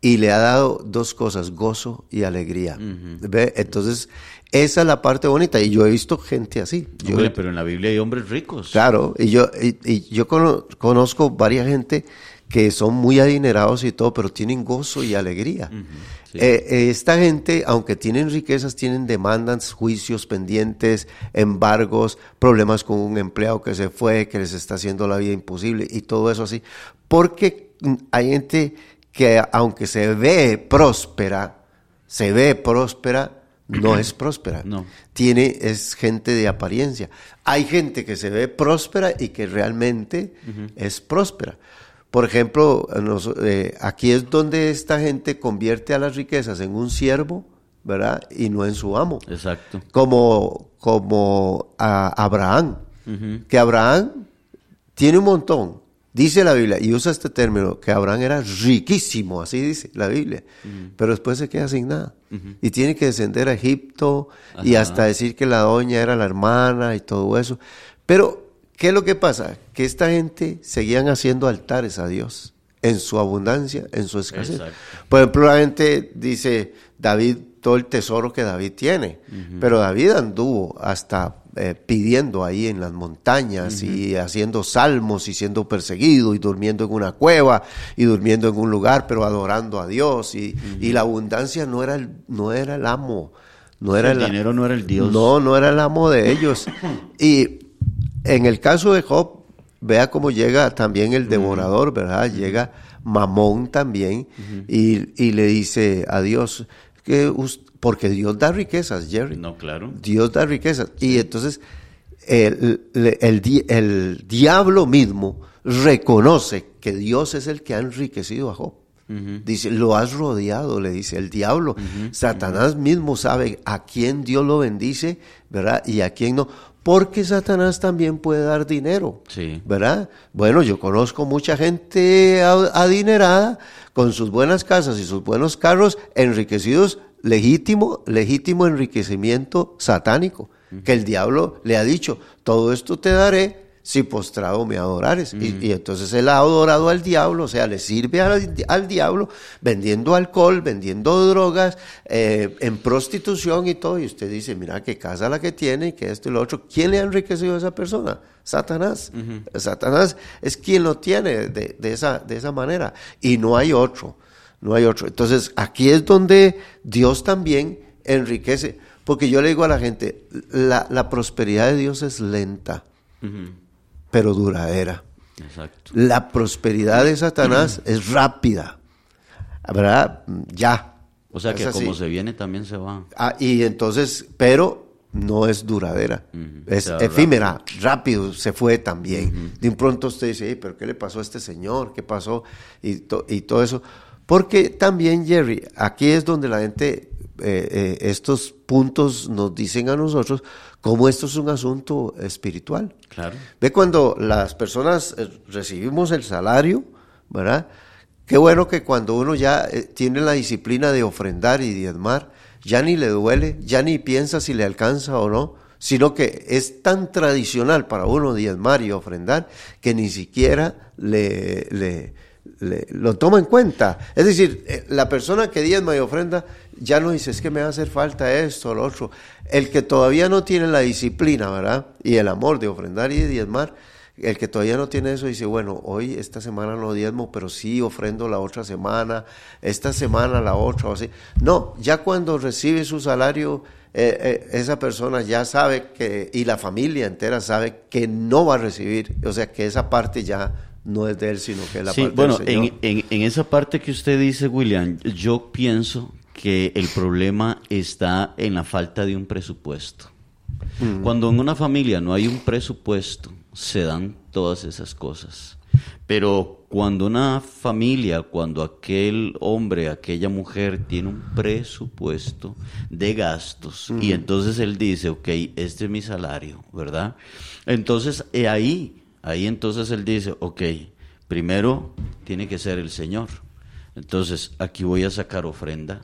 y le ha dado dos cosas, gozo y alegría. ¿Ve? Entonces, esa es la parte bonita. Y yo he visto gente así. Yo Hombre, pero en la Biblia hay hombres ricos. Claro, y yo, y, y yo cono- conozco varias gente que son muy adinerados y todo, pero tienen gozo y alegría. Sí. Eh, eh, esta gente, aunque tienen riquezas, tienen demandas, juicios pendientes, embargos, problemas con un empleado que se fue, que les está haciendo la vida imposible y todo eso así. Porque hay gente que aunque se ve próspera, se ve próspera, no es próspera No. tiene es gente de apariencia. Hay gente que se ve próspera y que realmente es próspera. Por ejemplo, nos- eh, aquí es donde esta gente convierte a las riquezas en un siervo, ¿verdad? Y no en su amo. Exacto. Como, como a Abraham, que Abraham tiene un montón. Dice la Biblia, y usa este término, que Abraham era riquísimo, así dice la Biblia, pero después se queda sin nada. Y tiene que descender a Egipto y hasta decir que la doña era la hermana y todo eso. Pero, ¿qué es lo que pasa? Que esta gente seguían haciendo altares a Dios en su abundancia, en su escasez. Exacto. Por ejemplo, la gente dice, David, todo el tesoro que David tiene, pero David anduvo hasta eh, pidiendo ahí en las montañas y haciendo salmos y siendo perseguido y durmiendo en una cueva y durmiendo en un lugar, pero adorando a Dios y, y la abundancia no era el, no era el amo, no era el dinero no era el Dios. no, no era el amo de ellos. Y en el caso de Job, vea cómo llega también el devorador, ¿verdad? Llega Mamón también y, y le dice a Dios, que porque Dios da riquezas, Jerry. No, claro. Dios da riquezas. Y entonces el, el- el di- el diablo mismo reconoce que Dios es el que ha enriquecido a Job. Dice, lo has rodeado, le dice el diablo. Satanás mismo sabe a quién Dios lo bendice, ¿verdad? Y a quién no. Porque Satanás también puede dar dinero. Sí. ¿verdad? Bueno, yo conozco mucha gente adinerada con sus buenas casas y sus buenos carros, enriquecidos, legítimo, legítimo enriquecimiento satánico, que el diablo le ha dicho, todo esto te daré si postrado me adorares. Y, y entonces él ha adorado al diablo, o sea, le sirve al, al diablo vendiendo alcohol, vendiendo drogas, eh, en prostitución y todo. Y usted dice, mira qué casa la que tiene, y que esto y lo otro. ¿Quién le ha enriquecido a esa persona? Satanás. Satanás es quien lo tiene de, de esa, de esa manera. Y no hay otro. no hay otro. Entonces, aquí es donde Dios también enriquece, porque yo le digo a la gente, la, la prosperidad de Dios es lenta, pero duradera. Exacto. La prosperidad de Satanás es rápida, ¿verdad? Ya. O sea Es que así. como se viene también se va. Ah, y entonces, pero no es duradera, es efímera, rápido. se fue también. De un pronto usted dice, "Ey, pero ¿qué le pasó a este señor? ¿Qué pasó? Y, to- y todo eso. Porque también, Jerry, aquí es donde la gente, eh, eh, estos puntos nos dicen a nosotros cómo esto es un asunto espiritual. Claro. Ve cuando las personas eh, recibimos el salario, ¿verdad? Qué bueno que cuando uno ya tiene la disciplina de ofrendar y diezmar, ya ni le duele, ya ni piensa si le alcanza o no, sino que es tan tradicional para uno diezmar y ofrendar que ni siquiera le, le- le- lo toma en cuenta. Es decir, la persona que diezma y ofrenda ya no dice, es que me va a hacer falta esto lo otro. El que todavía no tiene la disciplina, ¿verdad? Y el amor de ofrendar y de diezmar, el que todavía no tiene eso dice, bueno, hoy esta semana no diezmo, pero sí ofrendo la otra semana, esta semana la otra, o así. No, ya cuando recibe su salario, eh, eh, esa persona ya sabe que, y la familia entera sabe que no va a recibir, o sea, que esa parte ya no es de él, sino que es la Sí, parte bueno, del Señor. en, en- en esa parte que usted dice, William, yo pienso que el problema está en la falta de un presupuesto. Mm. Cuando en una familia no hay un presupuesto, se dan todas esas cosas. Pero cuando una familia, cuando aquel hombre, aquella mujer tiene un presupuesto de gastos y entonces él dice, ok, este es mi salario, ¿verdad? Entonces eh, ahí, ahí entonces él dice, ok, primero tiene que ser el Señor. Entonces aquí voy a sacar ofrenda,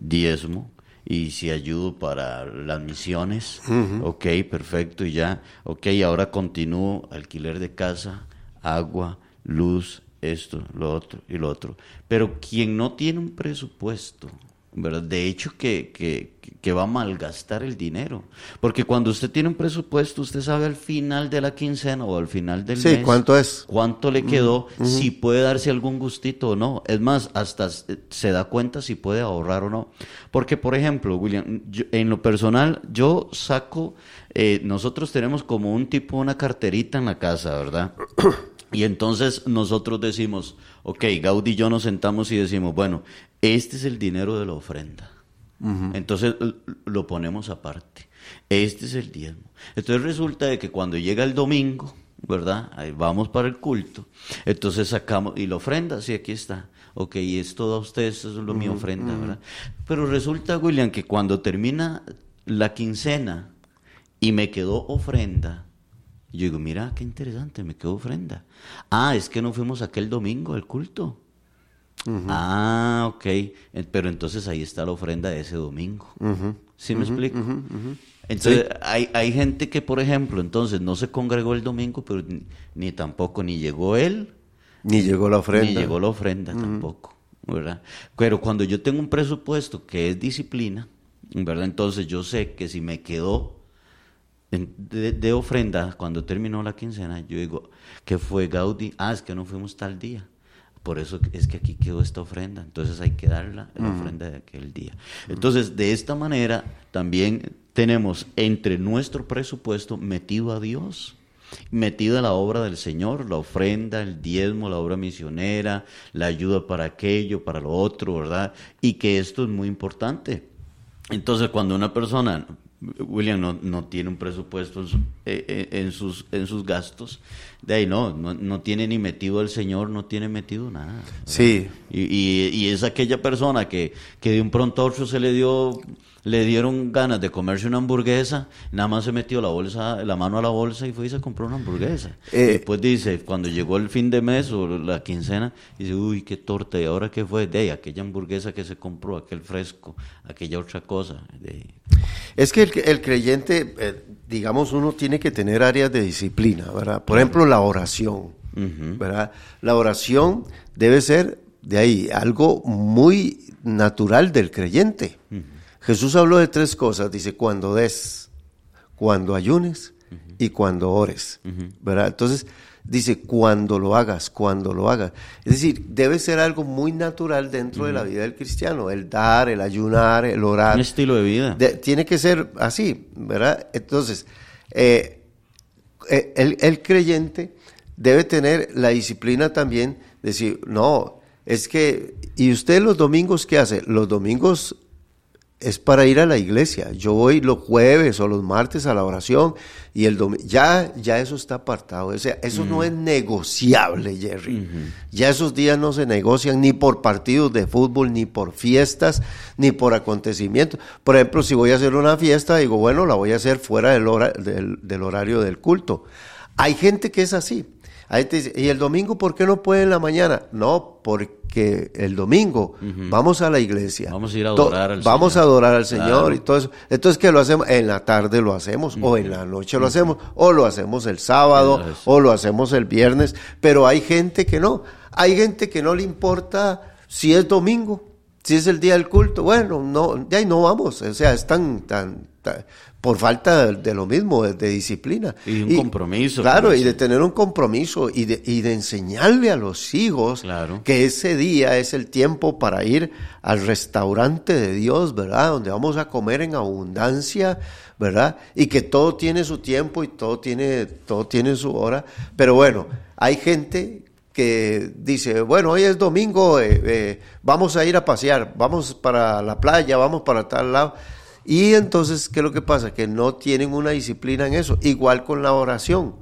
diezmo, y si ayudo para las misiones, ok, perfecto, y ya, ok, ahora continúo alquiler de casa, agua, luz, esto, lo otro y lo otro. Pero quien no tiene un presupuesto, ¿verdad? De hecho que, que, que va a malgastar el dinero. Porque cuando usted tiene un presupuesto, usted sabe al final de la quincena o al final del Sí, mes ¿cuánto es? cuánto le quedó, si puede darse algún gustito o no. Es más, hasta se se da cuenta si puede ahorrar o no. Porque, por ejemplo, William, yo- en lo personal, yo saco, eh, nosotros tenemos como un tipo, una carterita en la casa, ¿verdad? Y entonces nosotros decimos, ok, Gaudí y yo nos sentamos y decimos, bueno, este es el dinero de la ofrenda. Entonces lo ponemos aparte. Este es el diezmo. Entonces resulta de que cuando llega el domingo, ¿verdad? Ahí vamos para el culto. Entonces sacamos, y la ofrenda, sí, aquí está. Ok, y es todo a ustedes, eso es lo mi ofrenda, ¿verdad? Pero resulta, William, que cuando termina la quincena y me quedó ofrenda, yo digo, mira, qué interesante, me quedó ofrenda. Ah, es que no fuimos aquel domingo al culto. Ah, ok. Pero entonces ahí está la ofrenda de ese domingo. ¿Sí me explico? Entonces, hay, hay gente que, por ejemplo, entonces no se congregó el domingo, pero ni, ni tampoco ni llegó él, Ni llegó la ofrenda. ni llegó la ofrenda tampoco, ¿verdad? Pero cuando yo tengo un presupuesto que es disciplina, ¿verdad? Entonces yo sé que si me quedó de, de ofrenda cuando terminó la quincena, yo digo, ¿qué fue Gaudí? Ah, es que no fuimos tal día. Por eso es que aquí quedó esta ofrenda. Entonces hay que darla, la ofrenda de aquel día. Entonces, de esta manera, también tenemos entre nuestro presupuesto metido a Dios, metido a la obra del Señor, la ofrenda, el diezmo, la obra misionera, la ayuda para aquello, para lo otro, ¿verdad? Y que esto es muy importante. Entonces, cuando una persona, William, no, no tiene un presupuesto en, su- eh, eh, en sus, en sus gastos, de ahí no, no, no tiene ni metido al Señor, no tiene metido nada. ¿verdad? Sí. Y, y- y es aquella persona que, que de un pronto a otro se le dio, le dieron ganas de comerse una hamburguesa, nada más se metió la bolsa, la mano a la bolsa y fue y se compró una hamburguesa. Eh, y después dice, cuando llegó el fin de mes o la quincena, dice, uy, qué torta, ¿y ahora qué fue? De ahí, aquella hamburguesa que se compró, aquel fresco, aquella otra cosa. De, Es que el, el creyente, eh, digamos, uno tiene que tener áreas de disciplina, ¿verdad? Por ejemplo, la oración, ¿verdad? La oración debe ser de ahí algo muy natural del creyente. Jesús habló de tres cosas, dice, cuando des, cuando ayunes y cuando ores, ¿verdad? Entonces, dice, cuando lo hagas, cuando lo hagas. Es decir, debe ser algo muy natural dentro de la vida del cristiano, el dar, el ayunar, el orar. Un estilo de vida. tiene que ser así, ¿verdad? Entonces, eh, eh, el, el creyente debe tener la disciplina también, decir, no, es que, ¿y usted los domingos qué hace? Los domingos es para ir a la iglesia. Yo voy los jueves o los martes a la oración y el domingo, ya, ya eso está apartado. O sea, eso no es negociable, Jerry. Ya esos días no se negocian ni por partidos de fútbol, ni por fiestas, ni por acontecimientos. Por ejemplo, si voy a hacer una fiesta, digo, bueno, la voy a hacer fuera del, hora, del horario del culto. Hay gente que es así. Ahí te dice, ¿y el domingo por qué no puede en la mañana? No, porque el domingo vamos a la iglesia. Vamos a ir a adorar al Vamos a adorar al Señor y todo eso. Entonces, ¿qué lo hacemos? En la tarde lo hacemos, o en la noche lo hacemos, o lo hacemos el sábado, o lo hacemos el viernes. Pero hay gente que no. Hay gente que no le importa si es domingo, si es el día del culto. Bueno, no, de ahí no vamos. O sea, es tan, tan por falta de, lo mismo, de, disciplina. Y un compromiso. Claro, y de tener un compromiso y de, y de enseñarle a los hijos que ese día es el tiempo para ir al restaurante de Dios, ¿verdad? Donde vamos a comer en abundancia, ¿verdad? Y que todo tiene su tiempo y todo tiene, todo tiene su hora. Pero bueno, hay gente que dice, bueno, hoy es domingo, eh, eh, vamos a ir a pasear, vamos para la playa, vamos para tal lado y entonces, ¿qué es lo que pasa? Que no tienen una disciplina en eso. Igual con la oración.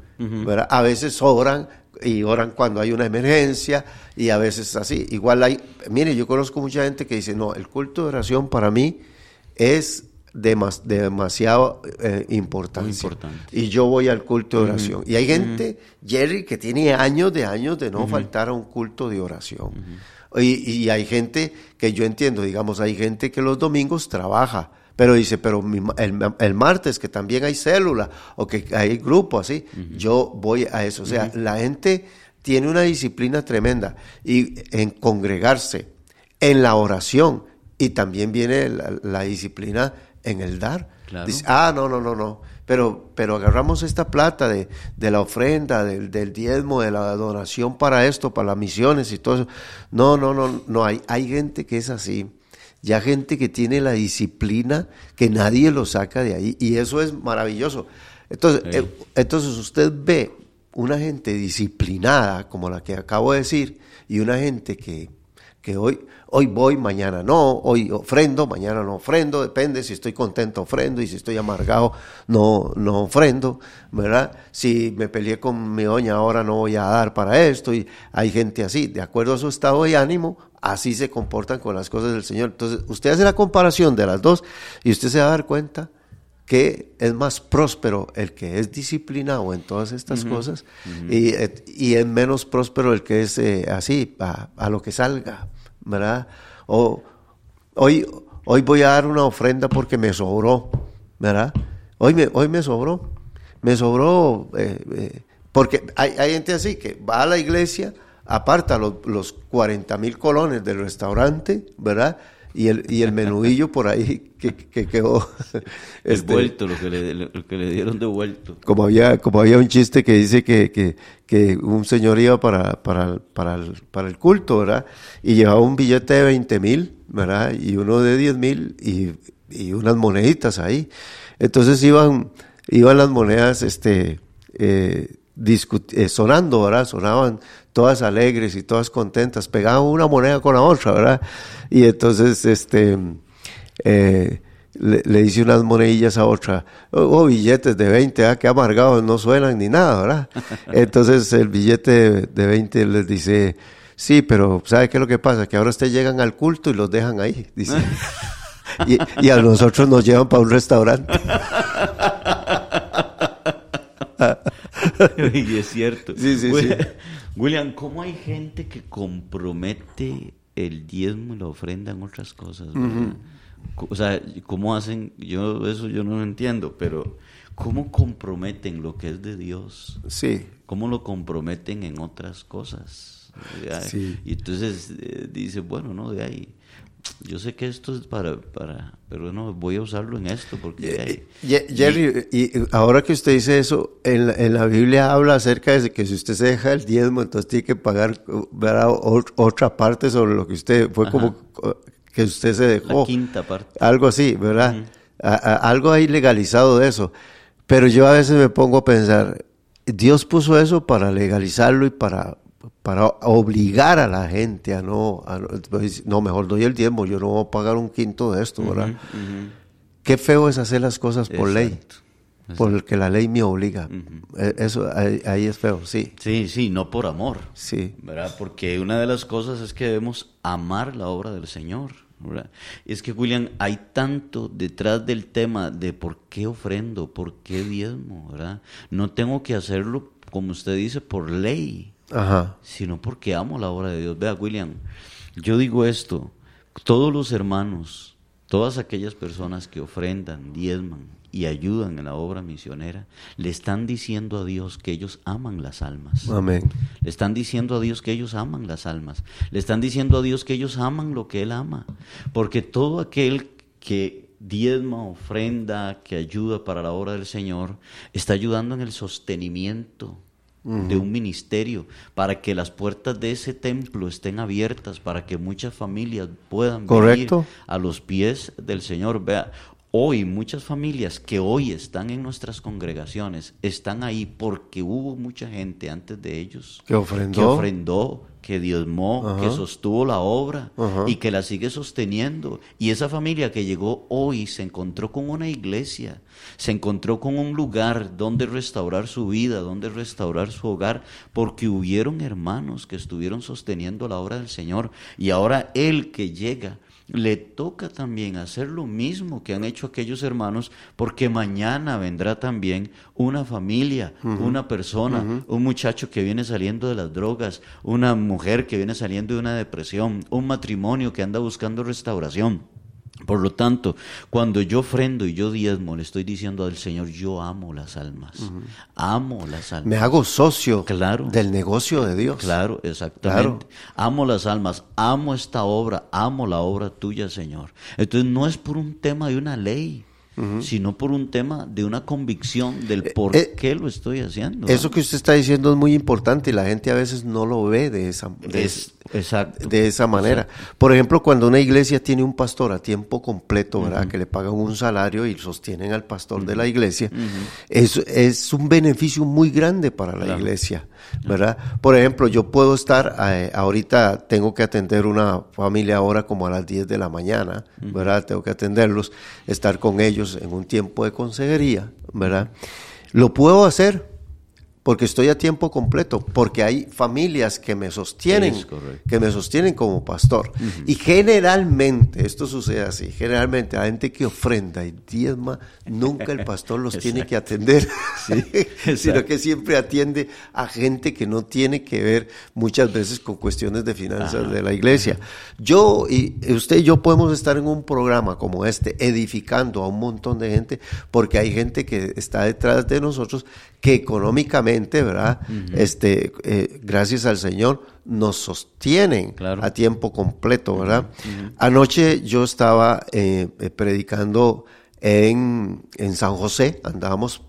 A veces oran y oran cuando hay una emergencia y a veces así. Igual hay, mire, yo conozco mucha gente que dice, no, el culto de oración para mí es demasiado eh, importante. Y yo voy al culto de oración. Y hay gente, Jerry, que tiene años de años de no faltar a un culto de oración. Y, y, hay gente que yo entiendo, digamos, hay gente que los domingos trabaja pero dice, pero el, martes que también hay célula o que hay grupo así, yo voy a eso. O sea, la gente tiene una disciplina tremenda y en congregarse, en la oración y también viene la, disciplina en el dar. Dice, ah, no, no, no, no. Pero, pero agarramos esta plata de, de la ofrenda, del, del, diezmo, de la donación para esto, para las misiones y todo eso. No, no, no, no. Hay, hay gente que es así ya gente que tiene la disciplina que nadie lo saca de ahí y eso es maravilloso. Entonces, eh, entonces usted ve una gente disciplinada como la que acabo de decir y una gente que, que hoy, hoy voy, mañana no, hoy ofrendo, mañana no ofrendo, depende si estoy contento ofrendo y si estoy amargado no, no ofrendo, ¿verdad? Si me peleé con mi doña ahora no voy a dar para esto y hay gente así, de acuerdo a su estado de ánimo, así se comportan con las cosas del Señor. Entonces, usted hace la comparación de las dos y usted se va a dar cuenta que es más próspero el que es disciplinado en todas estas cosas y, y, es menos próspero el que es eh, así, a, lo que salga, ¿verdad? O, hoy, hoy voy a dar una ofrenda porque me sobró, ¿verdad? Hoy me, hoy me sobró, me sobró, eh, eh, porque hay, hay gente así que va a la iglesia, aparta los, los 40 mil colones del restaurante, ¿verdad? Y el, y el menudillo por ahí que, que quedó. Este, vuelto, lo que, le, lo que le dieron de vuelto. Como había, como había un chiste que dice que, que, que un señor iba para, para, para, el, para el culto, ¿verdad? Y llevaba un billete de 20 mil, ¿verdad? Y uno de 10 mil y, y unas moneditas ahí. Entonces iban, iban las monedas, este, eh, eh, sonando, ¿verdad? Sonaban todas alegres y todas contentas, pegaban una moneda con la otra, ¿verdad? Y entonces, este, eh, le, dice unas monedillas a otra, oh, oh billetes de 20, ¿ah? que amargados, no suenan ni nada, ¿verdad? Entonces el billete de 20 les dice, sí, pero ¿sabe qué es lo que pasa? Que ahora ustedes llegan al culto y los dejan ahí, dice. y, y a nosotros nos llevan para un restaurante. y es cierto. Sí, sí, sí. William, ¿cómo hay gente que compromete el diezmo y la ofrenda en otras cosas? O sea, ¿cómo hacen? Yo eso yo no lo entiendo, pero ¿cómo comprometen lo que es de Dios? Sí. ¿Cómo lo comprometen en otras cosas? Sí. Y entonces eh, dice, bueno, no, de ahí yo sé que esto es para, para, pero no, voy a usarlo en esto porque... Jerry, y, ahora que usted dice eso, en la, en la, Biblia habla acerca de que si usted se deja el diezmo, entonces tiene que pagar otra parte sobre lo que usted, fue como que usted se dejó. La quinta parte. Algo así, ¿verdad? algo hay legalizado de eso. Pero yo a veces me pongo a pensar, Dios puso eso para legalizarlo y para para obligar a la gente a no, pues, no, mejor doy el diezmo, yo no voy a pagar un quinto de esto, ¿verdad? Qué feo es hacer las cosas por ley, porque la ley me obliga. E, eso ahí, es feo, sí. Sí, sí, no por amor. Sí. ¿Verdad? Porque una de las cosas es que debemos amar la obra del Señor. ¿verdad? Es que, William, hay tanto detrás del tema de por qué ofrendo, por qué diezmo, ¿verdad? No tengo que hacerlo, como usted dice, por ley sino porque amo la obra de Dios. Vea, William, yo digo esto, todos los hermanos, todas aquellas personas que ofrendan, diezman y ayudan en la obra misionera, le están diciendo a Dios que ellos aman las almas. Amén. Le están diciendo a Dios que ellos aman las almas. Le están diciendo a Dios que ellos aman lo que Él ama. Porque todo aquel que diezma, ofrenda, que ayuda para la obra del Señor, está ayudando en el sostenimiento de un ministerio, para que las puertas de ese templo estén abiertas, para que muchas familias puedan venir a los pies del Señor. Vea, hoy muchas familias que hoy están en nuestras congregaciones están ahí porque hubo mucha gente antes de ellos que ofrendó, que ofrendó que diezmó, que sostuvo la obra y que la sigue sosteniendo. Y esa familia que llegó hoy se encontró con una iglesia, se encontró con un lugar donde restaurar su vida, donde restaurar su hogar, porque hubieron hermanos que estuvieron sosteniendo la obra del Señor. Y ahora Él que llega le toca también hacer lo mismo que han hecho aquellos hermanos, porque mañana vendrá también una familia, una persona, un muchacho que viene saliendo de las drogas, una mujer que viene saliendo de una depresión, un matrimonio que anda buscando restauración. Por lo tanto, cuando yo ofrendo y yo diezmo, le estoy diciendo al Señor, yo amo las almas, amo las almas. Me hago socio claro, del negocio de Dios. Claro, exactamente. Amo las almas, amo esta obra, amo la obra tuya, Señor. Entonces no es por un tema de una ley, sino por un tema de una convicción del eh, por eh, qué lo estoy haciendo. Eso que usted está diciendo es muy importante y la gente a veces no lo ve de esa, de, de esa manera. Por ejemplo, cuando una iglesia tiene un pastor a tiempo completo, ¿verdad? Que le pagan un salario y sostienen al pastor de la iglesia, es, es, un beneficio muy grande para la iglesia, ¿verdad? Por ejemplo, yo puedo estar, eh, ahorita tengo que atender una familia ahora como a las 10 de la mañana, ¿verdad? Tengo que atenderlos, estar con ellos en un tiempo de consejería, ¿verdad? Lo puedo hacer porque estoy a tiempo completo, porque hay familias que me sostienen, que me sostienen como pastor. Y generalmente, esto sucede así, generalmente la gente que ofrenda y diezma, nunca el pastor los tiene que atender, sino que siempre atiende a gente que no tiene que ver muchas veces con cuestiones de finanzas de la iglesia. Yo y usted y yo podemos estar en un programa como este, edificando a un montón de gente, porque hay gente que está detrás de nosotros que económicamente, ¿verdad? Este, eh, gracias al Señor, nos sostienen a tiempo completo, ¿verdad? Anoche yo estaba eh, eh, predicando en, en, San José, andábamos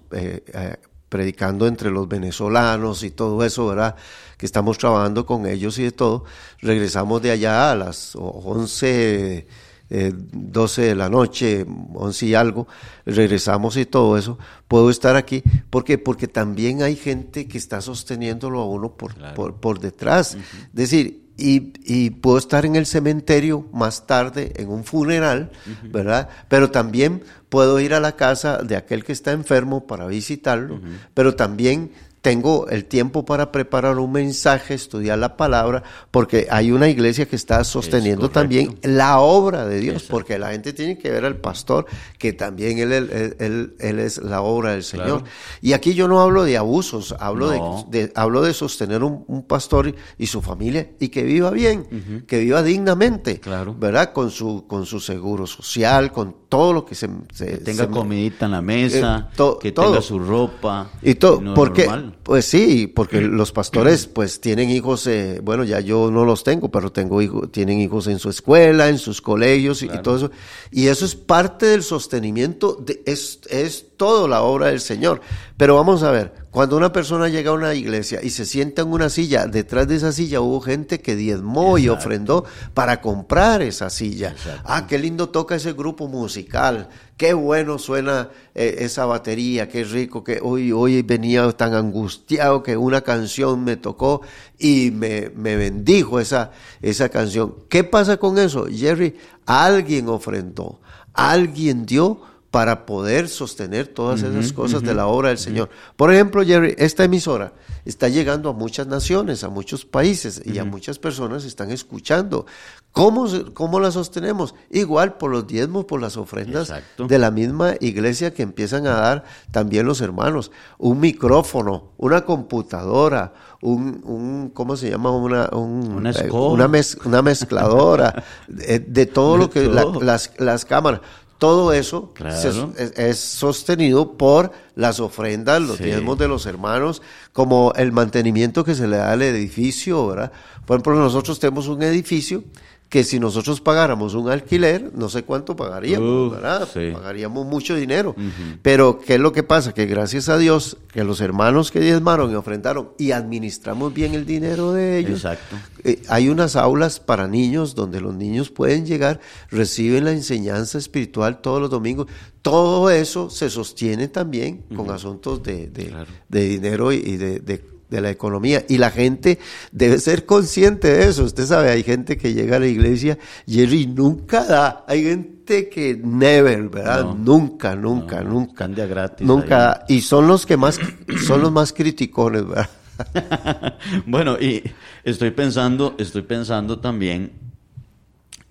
predicando entre los venezolanos y todo eso, ¿verdad? Que estamos trabajando con ellos y de todo. Regresamos de allá a las 11 eh, 12 de la noche, 11 y algo, regresamos y todo eso, puedo estar aquí. ¿Por qué? Porque también hay gente que está sosteniéndolo a uno por, por, detrás. Es decir, y, y, puedo estar en el cementerio más tarde, en un funeral, ¿verdad? Pero también puedo ir a la casa de aquel que está enfermo para visitarlo, pero también tengo el tiempo para preparar un mensaje, estudiar la palabra, porque hay una iglesia que está sosteniendo también la obra de Dios, porque la gente tiene que ver al pastor, que también él, él, él, es la obra del Señor. Y aquí yo no hablo de abusos, hablo, de, hablo de sostener un, pastor y, su familia y que viva bien, que viva dignamente, ¿verdad? Con su, con su seguro social, con todo lo que se... que tenga comidita en la mesa, eh, que tenga su ropa. Y todo, porque Pues sí, porque los pastores pues tienen hijos, eh, bueno, ya yo no los tengo, pero tengo hijos, tienen hijos en su escuela, en sus colegios y, y todo eso. Y eso es parte del sostenimiento, de, es, es todo la obra del Señor. Pero vamos a ver, cuando una persona llega a una iglesia y se sienta en una silla, detrás de esa silla hubo gente que diezmó y ofrendó para comprar esa silla. Exacto. Ah, qué lindo toca ese grupo musical, qué bueno suena eh, esa batería, qué rico, que hoy, hoy venía tan angustiado que una canción me tocó y me, me bendijo esa, esa canción. ¿Qué pasa con eso, Jerry? Alguien ofrendó, alguien dio para poder sostener todas esas cosas de la obra del Señor. Por ejemplo, Jerry, esta emisora está llegando a muchas naciones, a muchos países y a muchas personas están escuchando. ¿Cómo, ¿Cómo la sostenemos? Igual por los diezmos, por las ofrendas Exacto. de la misma iglesia que empiezan a dar también los hermanos. Un micrófono, una computadora, un, un ¿cómo se llama? Una, un- Una eh, una, mez- una mezcladora, de, de todo lo que la- las, las cámaras. Todo eso Claro. se- es, es sostenido por las ofrendas, los Sí. diezmos de los hermanos, como el mantenimiento que se le da al edificio, ¿verdad? Por ejemplo, nosotros tenemos un edificio que si nosotros pagáramos un alquiler, no sé cuánto pagaríamos, Uf, ¿verdad? sí. Pagaríamos mucho dinero. Pero, ¿qué es lo que pasa? Que gracias a Dios, que los hermanos que diezmaron y ofrendaron y administramos bien el dinero de ellos, Exacto. eh, hay unas aulas para niños donde los niños pueden llegar, reciben la enseñanza espiritual todos los domingos. Todo eso se sostiene también con asuntos de, de- Claro. de dinero y y de, de- de la economía. Y la gente debe ser consciente de eso. Usted sabe, hay gente que llega a la iglesia y nunca da. Hay gente que never, ¿verdad? No. nunca, nunca, No, nunca. están de gratis Nunca ahí. da. Y son los que más, son los más criticones, ¿verdad? bueno, y estoy pensando, estoy pensando también,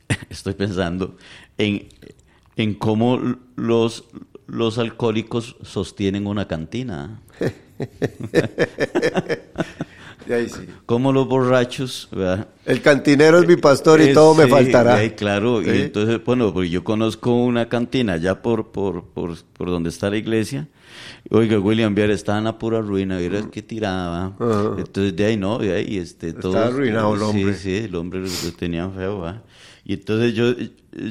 estoy pensando en, en cómo los, los alcohólicos sostienen una cantina. Ahí sí. Cómo los borrachos, ¿verdad? El cantinero es mi pastor y Eh, todo me sí, faltará. eh, claro, Sí. y entonces, bueno, pues yo conozco una cantina allá por, por, por, por donde está la iglesia. Oiga, William Viera está en la pura ruina, mira que tiraba. Ajá. Entonces, de ahí no, de ahí este, Está todo. arruinado el hombre. Sí, sí, el hombre lo, tenía feo, ¿va? Y entonces yo,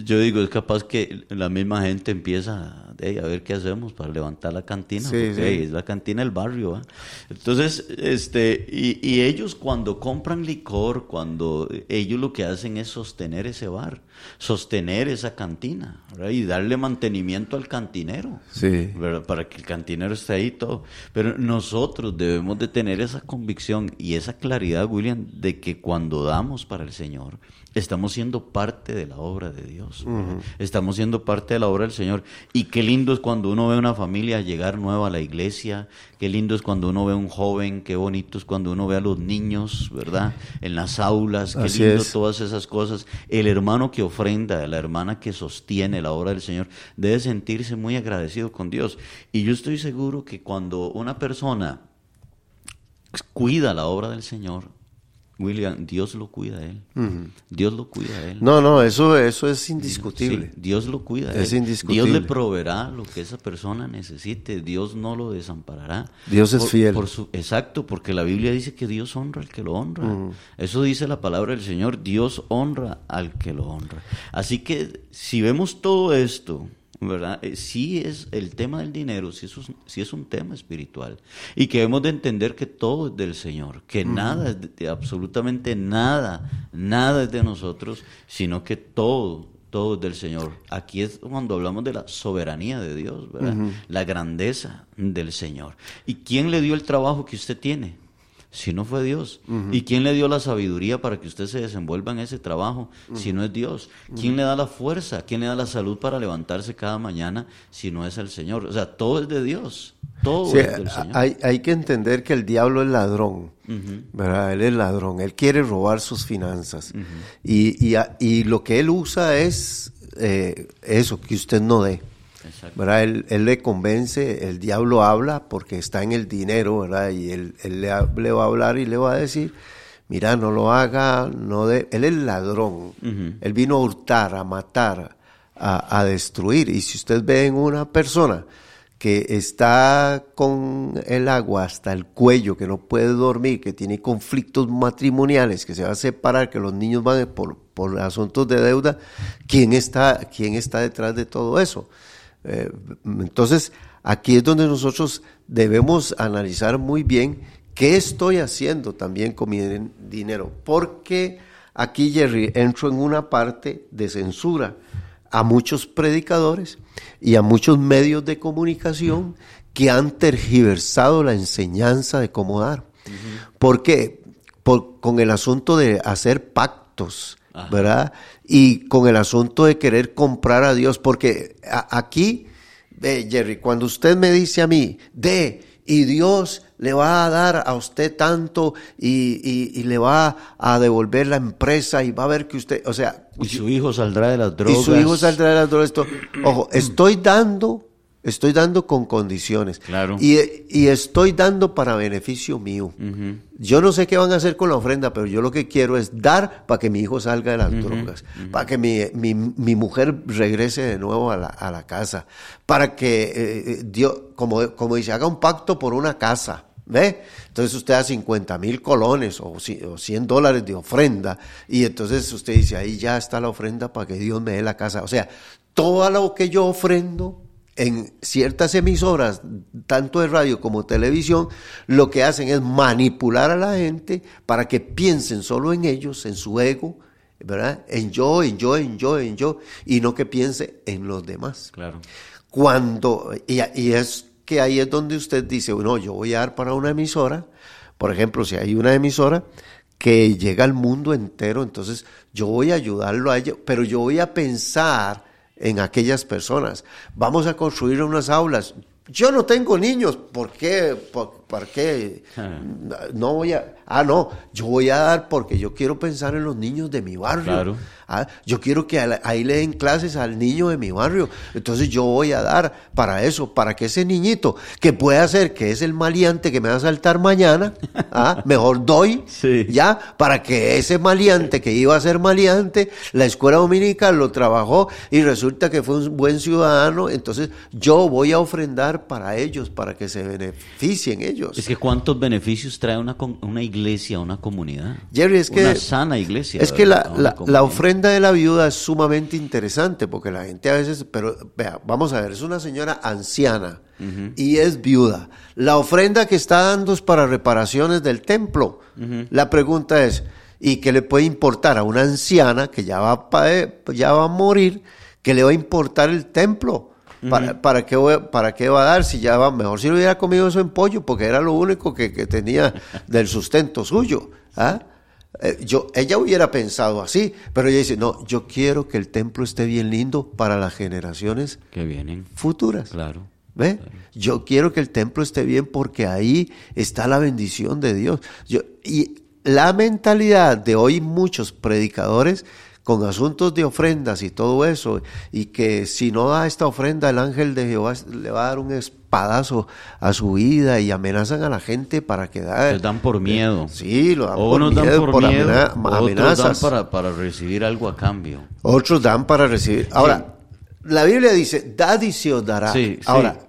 yo digo, es capaz que la misma gente empieza a ver qué hacemos para levantar la cantina, Sí, porque sí. ahí es la cantina del barrio. Entonces, este, y, y ellos cuando compran licor, cuando ellos lo que hacen es sostener ese bar, sostener esa cantina, ¿verdad? Y darle mantenimiento al cantinero. Sí. ¿verdad? Para que el cantinero esté ahí todo. Pero nosotros debemos de tener esa convicción y esa claridad, William, de que cuando damos para el Señor, estamos siendo parte de la obra de Dios. ¿Verdad? Estamos siendo parte de la obra del Señor. Y qué lindo es cuando uno ve una familia llegar nueva a la iglesia, qué lindo es cuando uno ve un joven, qué bonito es cuando uno ve a los niños, ¿verdad? En las aulas, qué Así lindo es. todas esas cosas. El hermano que ofrenda, la hermana que sostiene la obra del Señor, debe sentirse muy agradecido con Dios. Y yo estoy seguro que cuando una persona cuida la obra del Señor, William, Dios lo cuida a él. Dios lo cuida a él. No, no, eso, eso es indiscutible. Sí, Dios lo cuida. a Es él. indiscutible. Dios le proveerá lo que esa persona necesite. Dios no lo desamparará. Dios es Por- fiel. por su- exacto, porque la Biblia dice que Dios honra al que lo honra. Eso dice la palabra del Señor. Dios honra al que lo honra. Así que si vemos todo esto, ¿verdad? Eh, sí es el tema del dinero, sí es, un, sí es un tema espiritual. Y que debemos de entender que todo es del Señor, que nada es de- de- absolutamente nada, nada es de nosotros, sino que todo, todo es del Señor. Aquí es cuando hablamos de la soberanía de Dios, ¿verdad? La grandeza del Señor. ¿Y quién le dio el trabajo que usted tiene? Si no fue Dios. ¿Y quién le dio la sabiduría para que usted se desenvuelva en ese trabajo? Si no es Dios. ¿Quién le da la fuerza? ¿Quién le da la salud para levantarse cada mañana si no es el Señor? O sea, todo es de Dios. Todo Sí, es del Señor. hay, hay que entender que el diablo es ladrón, ¿verdad? Él es ladrón, él quiere robar sus finanzas. y, y, y lo que él usa es eh, eso, que usted no dé. Él, él le convence, el diablo habla porque está en el dinero, ¿verdad? Y él, él le, va a hablar y le va a decir, mira, no lo haga, no de... Él es ladrón, él vino a hurtar, a matar, a, a destruir. Y si usted ve en una persona que está con el agua hasta el cuello, que no puede dormir, que tiene conflictos matrimoniales, que se va a separar, que los niños van por, por asuntos de deuda, ¿quién está, quién está detrás de todo eso? Eh, entonces, aquí es donde nosotros debemos analizar muy bien qué estoy haciendo también con mi dinero, porque aquí, Jerry, entro en una parte de censura a muchos predicadores y a muchos medios de comunicación que han tergiversado la enseñanza de cómo dar. ¿Por qué? Por, con el asunto de hacer pactos, ¿verdad? Y con el asunto de querer comprar a Dios, porque aquí, Jerry, cuando usted me dice a mí, de, y Dios le va a dar a usted tanto y, le va a devolver la empresa y va a ver que usted, o sea... Y su hijo saldrá de las drogas. Y su hijo saldrá de las drogas. Ojo, estoy dando Estoy dando con condiciones. Claro. Y, estoy dando para beneficio mío. Yo no sé qué van a hacer con la ofrenda, pero yo lo que quiero es dar para que mi hijo salga de las drogas, para que mi, mujer regrese de nuevo a la, casa, para que eh, eh, Dios, como, como dice, haga un pacto por una casa. ¿Ve? Entonces usted da 50 mil colones o 100 dólares de ofrenda y entonces usted dice, ahí ya está la ofrenda para que Dios me dé la casa. O sea, todo lo que yo ofrendo en ciertas emisoras, tanto de radio como televisión, lo que hacen es manipular a la gente para que piensen solo en ellos, en su ego, ¿verdad? En yo, en yo, en yo, en yo, y no que piense en los demás. Claro. Cuando, y, es que ahí es donde usted dice, bueno, yo voy a dar para una emisora, por ejemplo, si hay una emisora que llega al mundo entero, entonces yo voy a ayudarlo a ellos, pero yo voy a pensar en aquellas personas. Vamos a construir unas aulas. Yo no tengo niños, ¿por qué? ¿Por, qué? Ah. No voy a... Ah, no, yo voy a dar porque yo quiero pensar en los niños de mi barrio. Claro. Ah, yo quiero que ahí le den clases al niño de mi barrio. Entonces yo voy a dar para eso, para que ese niñito, que puede hacer que es el maleante que me va a saltar mañana, ah, mejor doy, ya, para que ese maleante que iba a ser maleante, la escuela dominical lo trabajó y resulta que fue un buen ciudadano, entonces yo voy a ofrendar para ellos, para que se beneficien ellos. Es que cuántos beneficios trae una, una iglesia, una comunidad. Jerry, es que... Una sana iglesia. Es que la, la ofrenda de la viuda es sumamente interesante porque la gente a veces, pero vea, vamos a ver, es una señora anciana y es viuda. La ofrenda que está dando es para reparaciones del templo. La pregunta es, ¿y qué le puede importar a una anciana que ya va, ya va a morir? ¿Qué le va a importar el templo? ¿Para, para, qué, ¿Para qué va a dar si ya va? Mejor si lo hubiera comido eso en pollo, porque era lo único que, que tenía del sustento suyo. ¿ah? Eh, yo, ella hubiera pensado así, pero ella dice, no, yo quiero que el templo esté bien lindo para las generaciones que vienen futuras. Claro. ¿Ve? Yo quiero que el templo esté bien porque ahí está la bendición de Dios. Yo, y la mentalidad de hoy muchos predicadores con asuntos de ofrendas y todo eso, y que si no da esta ofrenda, el ángel de Jehová le va a dar un espadazo a su vida y amenazan a la gente para que da. Les dan por miedo. Sí, lo dan por miedo, dan por, miedo, amenazas. Otros dan para, para, recibir algo a cambio. Otros dan para recibir. Ahora, la Biblia dice, dad y se os dará. Ahora,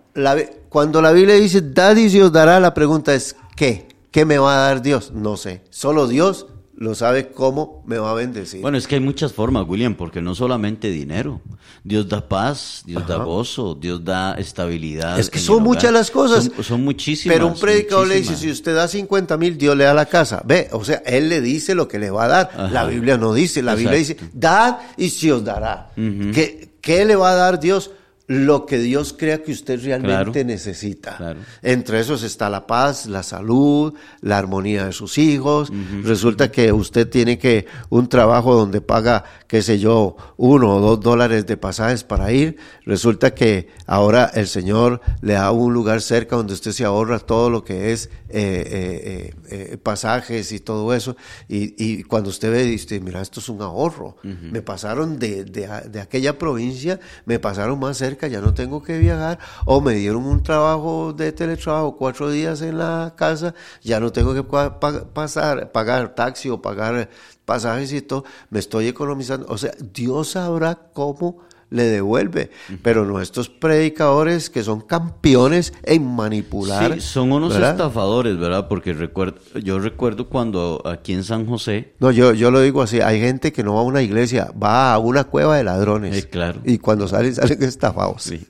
cuando la Biblia dice, dad y se os dará, la pregunta es, ¿qué? ¿Qué me va a dar Dios? No sé. Solo Dios lo sabe cómo me va a bendecir. Bueno, es que hay muchas formas, William, porque no solamente dinero. Dios da paz, Dios da gozo, Dios da estabilidad. Es que son muchas las cosas. Son, muchísimas. Pero un predicador le dice, si usted da 50 mil, Dios le da la casa. Ve, o sea, Él le dice lo que le va a dar. La Biblia no dice, la Biblia dice, dad y se os dará. ¿Qué le va a dar Dios? Lo que Dios crea que usted realmente necesita. Entre esos está la paz, la salud, la armonía de sus hijos. Resulta que usted tiene que un trabajo donde paga, qué sé yo, uno o dos dólares de pasajes para ir. Resulta que ahora el Señor le da un lugar cerca donde usted se ahorra todo lo que es eh, eh, eh, pasajes y todo eso. Y, cuando usted ve, dice, mira, esto es un ahorro. Me pasaron de, de aquella provincia, me pasaron más cerca ya no tengo que viajar, o me dieron un trabajo de teletrabajo cuatro días en la casa, ya no tengo que pasar, pagar taxi o pagar pasajes y todo, me estoy economizando. O sea, Dios sabrá cómo le devuelve. Pero nuestros predicadores que son campeones en manipular. Sí, son unos ¿verdad? estafadores, ¿verdad? Porque recuerdo, yo recuerdo cuando aquí en San José, No, yo, yo lo digo así, hay gente que no va a una iglesia, va a una cueva de ladrones. Eh, claro. Y cuando salen, salen estafados. Sí,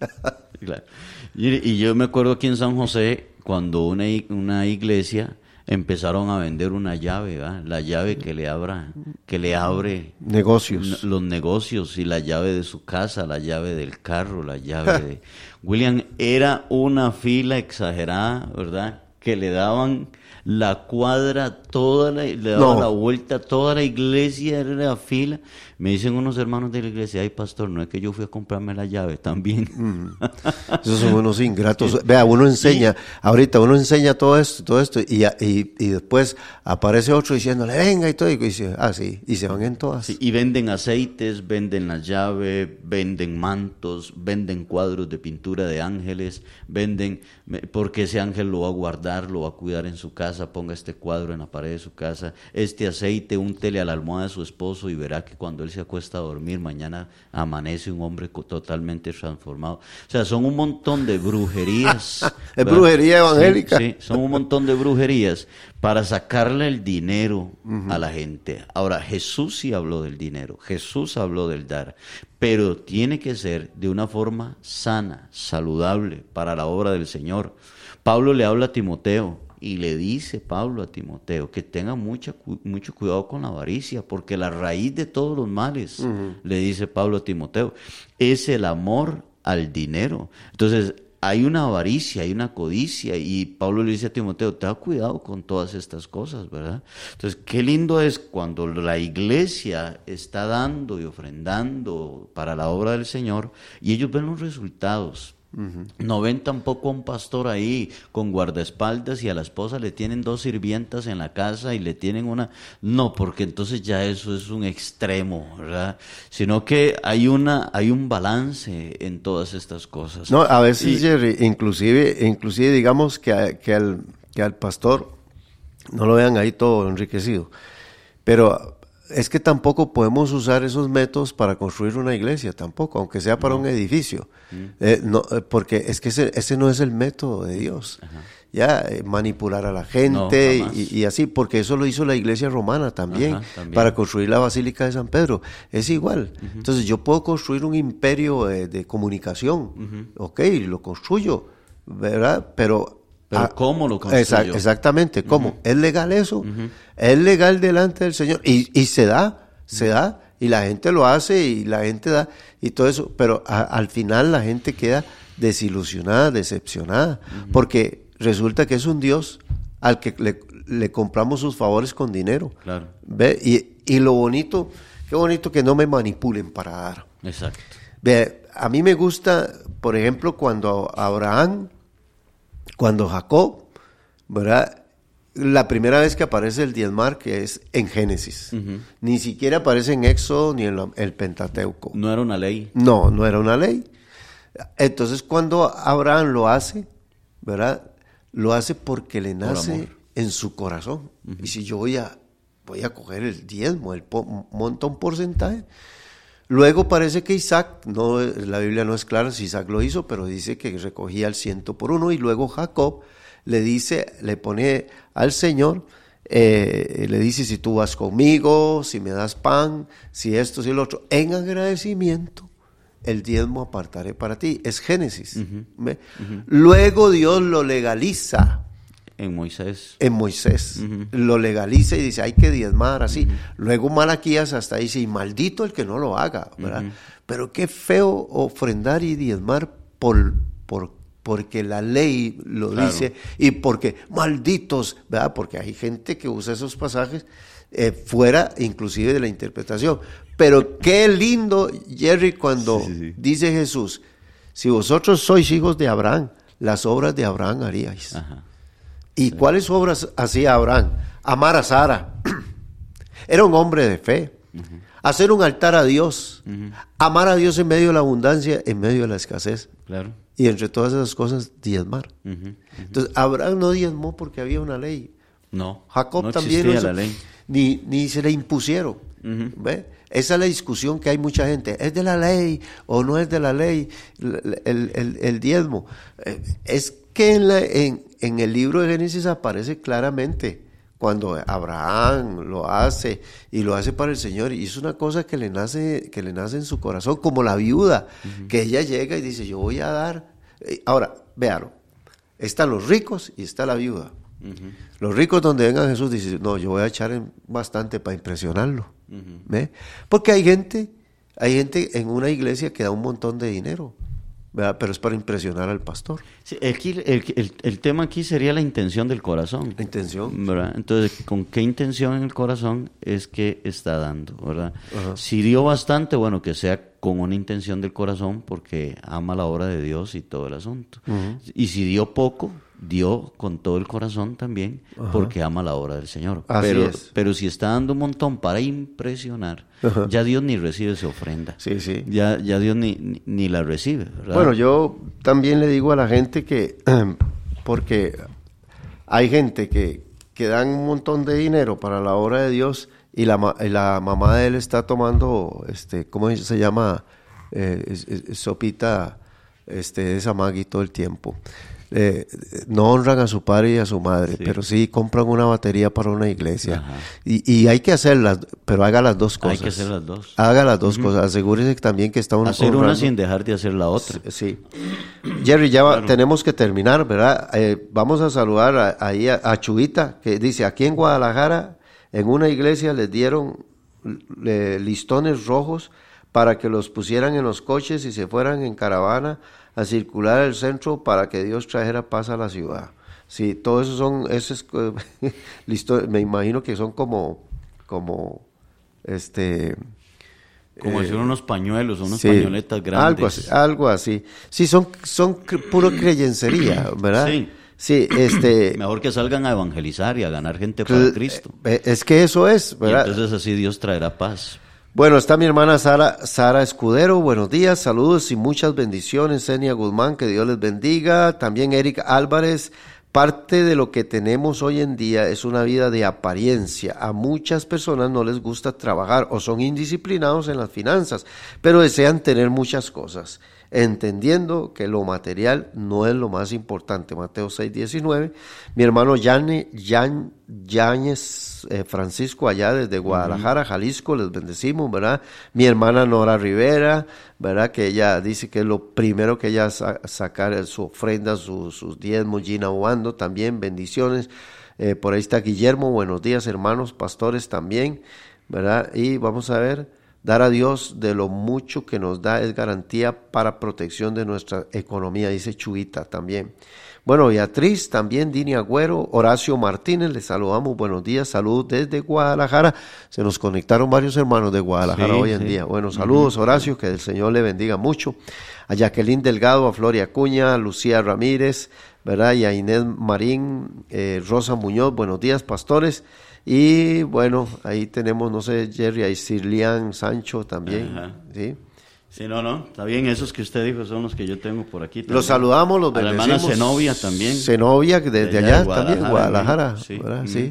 claro. Y, y yo me acuerdo aquí en San José, cuando una, una iglesia empezaron a vender una llave, ¿verdad? la llave que le abra, que le abre Negocios. los negocios y la llave de su casa, la llave del carro, la llave de William era una fila exagerada, ¿verdad? Que le daban la cuadra toda la, le daban No. la vuelta a toda la iglesia era la fila. Me dicen unos hermanos de la iglesia, ay pastor, no es que yo fui a comprarme la llave también. Esos son unos ingratos. Vea, uno enseña, ahorita uno enseña todo esto, todo esto, y, y, y después aparece otro diciéndole, venga y todo, y dice, ah, sí, y se van en todas. Sí, y venden aceites, venden la llave, venden mantos, venden cuadros de pintura de ángeles, venden, porque ese ángel lo va a guardar, lo va a cuidar en su casa, ponga este cuadro en la pared de su casa, este aceite, úntele a la almohada de su esposo y verá que cuando él se acuesta a dormir, mañana amanece un hombre totalmente transformado. O sea, son un montón de brujerías. Es brujería evangélica. Sí, sí, son un montón de brujerías para sacarle el dinero a la gente. Ahora, Jesús sí habló del dinero, Jesús habló del dar, pero tiene que ser de una forma sana, saludable para la obra del Señor. Pablo le habla a Timoteo y le dice Pablo a Timoteo que tenga mucha, mucho cuidado con la avaricia, porque la raíz de todos los males, le dice Pablo a Timoteo, es el amor al dinero. Entonces, hay una avaricia, hay una codicia, y Pablo le dice a Timoteo, ten cuidado con todas estas cosas, ¿verdad? Entonces, qué lindo es cuando la iglesia está dando y ofrendando para la obra del Señor, y ellos ven los resultados. No ven tampoco a un pastor ahí con guardaespaldas y a la esposa le tienen dos sirvientas en la casa y le tienen una... No, porque entonces ya eso es un extremo, ¿verdad? Sino que hay, una, hay un balance en todas estas cosas. No, a veces, Y- Jerry, inclusive, inclusive digamos que, a- que, al, que al pastor no lo vean ahí todo enriquecido. Pero es que tampoco podemos usar esos métodos para construir una iglesia, tampoco, aunque sea para un edificio. Eh, no, eh, porque es que ese, ese no es el método de Dios. Ya, eh, manipular a la gente y, y así, porque eso lo hizo la iglesia romana también, Ajá, también. para construir la Basílica de San Pedro. Es igual. Entonces yo puedo construir un imperio eh, de comunicación, ok, lo construyo, ¿verdad? Pero... Pero ah, ¿cómo lo construyo? exact- exactamente, ¿cómo? ¿Es legal eso? ¿Es legal delante del Señor? Y, y se da, se da, y la gente lo hace y la gente da, y todo eso, pero a- al final la gente queda desilusionada, decepcionada, porque resulta que es un Dios al que le, le compramos sus favores con dinero. Claro. ¿Ve? Y, y lo bonito, qué bonito que no me manipulen para dar. Exacto. Ve, a mí me gusta, por ejemplo, cuando Abraham, cuando Jacob, ¿verdad? La primera vez que aparece el diezmar, que es en Génesis. Ni siquiera aparece en Éxodo ni en la- el Pentateuco. No era una ley. No, no era una ley. Entonces, cuando Abraham lo hace, ¿verdad? Lo hace porque le nace en su corazón. Y si yo voy a, voy a coger el diezmo, el po- monta un porcentaje. Luego parece que Isaac, no, la Biblia no es clara si Isaac lo hizo, pero dice que recogía el ciento por uno. Y luego Jacob le dice, le pone al Señor, eh, le dice, si tú vas conmigo, si me das pan, si esto, si lo otro, en agradecimiento, el diezmo apartaré para ti. Es Génesis. Luego Dios lo legaliza En Moisés. en Moisés. Lo legaliza y dice, hay que diezmar así. Luego Malaquías hasta dice, y maldito el que no lo haga, ¿verdad? Pero qué feo ofrendar y diezmar por, por, porque la ley lo Claro. dice y porque malditos, ¿verdad? Porque hay gente que usa esos pasajes eh, fuera inclusive de la interpretación. Pero qué lindo, Jerry, cuando Sí, sí, sí. dice Jesús, si vosotros sois hijos de Abraham, las obras de Abraham haríais. Ajá. ¿Y cuáles obras hacía Abraham? Amar a Sara. Era un hombre de fe. Hacer un altar a Dios. Amar a Dios en medio de la abundancia, en medio de la escasez. Claro. Y entre todas esas cosas, diezmar. Entonces, Abraham no diezmó porque había una ley. No. Jacob no también no la ley. Ni, ni se le impusieron. ¿Ve? Esa es la discusión que hay mucha gente. ¿Es de la ley o no es de la ley el, el- el diezmo? Eh, Es que en, la- en, en el libro de Génesis aparece claramente cuando Abraham lo hace y lo hace para el Señor y es una cosa que le nace que le nace en su corazón como la viuda que ella llega y dice yo voy a dar Eh, ahora véalo están los ricos y está la viuda. Los ricos donde venga Jesús dicen no yo voy a echar en bastante para impresionarlo porque hay gente hay gente en una iglesia que da un montón de dinero ¿verdad? pero es para impresionar al pastor Sí, aquí el, el- el tema aquí sería la intención del corazón. la intención ¿verdad? Entonces, ¿con qué intención en el corazón es que está dando? ¿verdad? Si dio bastante, bueno, que sea con una intención del corazón porque ama la obra de Dios y todo el asunto. Y si dio poco, dio con todo el corazón también porque ama la obra del Señor. Así pero, es. pero si está dando un montón para impresionar, Ajá. ya Dios ni recibe esa ofrenda. Sí, sí. Ya, ya Dios ni, ni, ni la recibe. ¿verdad? Bueno, yo también le digo a la gente que, porque hay gente que, que dan un montón de dinero para la obra de Dios y la, y la mamá de él está tomando, este, ¿cómo se llama? Eh, es- es- sopita este, de esa magui todo el tiempo. Eh, no honran a su padre y a su madre, Sí. pero sí compran una batería para una iglesia. Y, y hay que hacerlas, pero haga las dos Hay cosas. que hacer las dos. Haga las dos cosas. Asegúrese también que está uno Hacer una sin dejar de hacer la otra. Sí. Jerry, ya va- tenemos que terminar, ¿verdad? Eh, vamos a saludar a- ahí a, a Chubita, que dice, aquí en Guadalajara, en una iglesia les dieron listones rojos para que los pusieran en los coches y se fueran en caravana a circular el centro para que Dios trajera paz a la ciudad. Sí, todo eso son, eso es, eh, listo, me imagino que son como, como, este... Como decir unos pañuelos, unas Sí, pañoletas grandes. Algo así, algo así. Sí, son, son puro creyencería, ¿verdad? Sí. Sí, este... Mejor que salgan a evangelizar y a ganar gente para Cristo. eh, Es que eso es, Y ¿verdad? entonces así Dios traerá paz. Bueno, está mi hermana Sara, Sara Escudero, buenos días, saludos y muchas bendiciones, Senia Guzmán, que Dios les bendiga, también Eric Álvarez, parte de lo que tenemos hoy en día es una vida de apariencia, a muchas personas no les gusta trabajar o son indisciplinados en las finanzas, pero desean tener muchas cosas, entendiendo que lo material no es lo más importante, Mateo 6, 19, mi hermano Yane, Yan, Yáñez eh, Francisco allá desde Guadalajara, Jalisco, les bendecimos, ¿verdad? Mi hermana Nora Rivera, ¿verdad? Que ella dice que es lo primero que ella sa sacar su ofrenda, su- sus diezmos, Gina también bendiciones. Eh, por ahí está Guillermo, buenos días hermanos, pastores también, ¿verdad? Y vamos a ver, dar a Dios de lo mucho que nos da es garantía para protección de nuestra economía, dice Chuita también. Bueno, Beatriz, también Dini Agüero, Horacio Martínez, les saludamos, buenos días, saludos desde Guadalajara. Se nos conectaron varios hermanos de Guadalajara Sí, hoy en sí. día. Bueno, saludos Horacio, que el Señor le bendiga mucho. A Jacqueline Delgado, a Floria Acuña, a Lucía Ramírez, ¿verdad? Y a Inés Marín, eh, Rosa Muñoz, buenos días, pastores. Y bueno, ahí tenemos, no sé, Jerry, ahí Sirlian Sancho también, Ajá. ¿sí? Sí, no, no, está bien, esos que usted dijo son los que yo tengo por aquí. también. Los saludamos, los A la bendecimos. hermana Zenobia también. Zenobia, desde de allá, también, Guadalajara. Sí,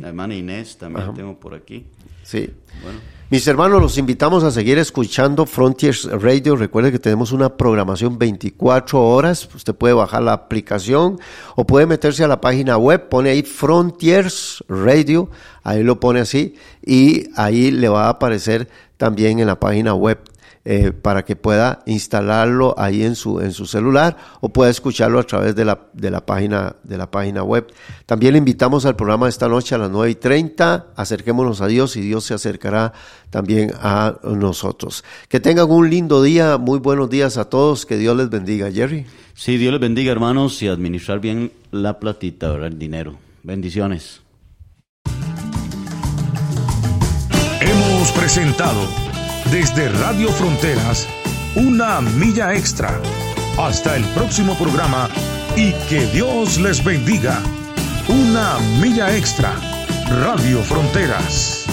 La hermana Inés también Ajá. tengo por aquí. sí. Bueno, Mis hermanos, los invitamos a seguir escuchando Frontiers Radio. Recuerde que tenemos una programación 24 horas. Usted puede bajar la aplicación o puede meterse a la página web, pone ahí Frontiers Radio, ahí lo pone así y ahí le va a aparecer también en la página web eh, para que pueda instalarlo ahí en su, en su celular o pueda escucharlo a través de la, de la página, de la página web. También le invitamos al programa esta noche a las 9 y 30. Acerquémonos a Dios y Dios se acercará también a nosotros. Que tengan un lindo día, muy buenos días a todos, que Dios les bendiga. Jerry. sí, Dios les bendiga, hermanos, y administrar bien la platita, ¿verdad? El dinero. Bendiciones. Hemos presentado desde Radio Fronteras una milla extra. Hasta el próximo programa y que Dios les bendiga. Una milla extra. Radio Fronteras.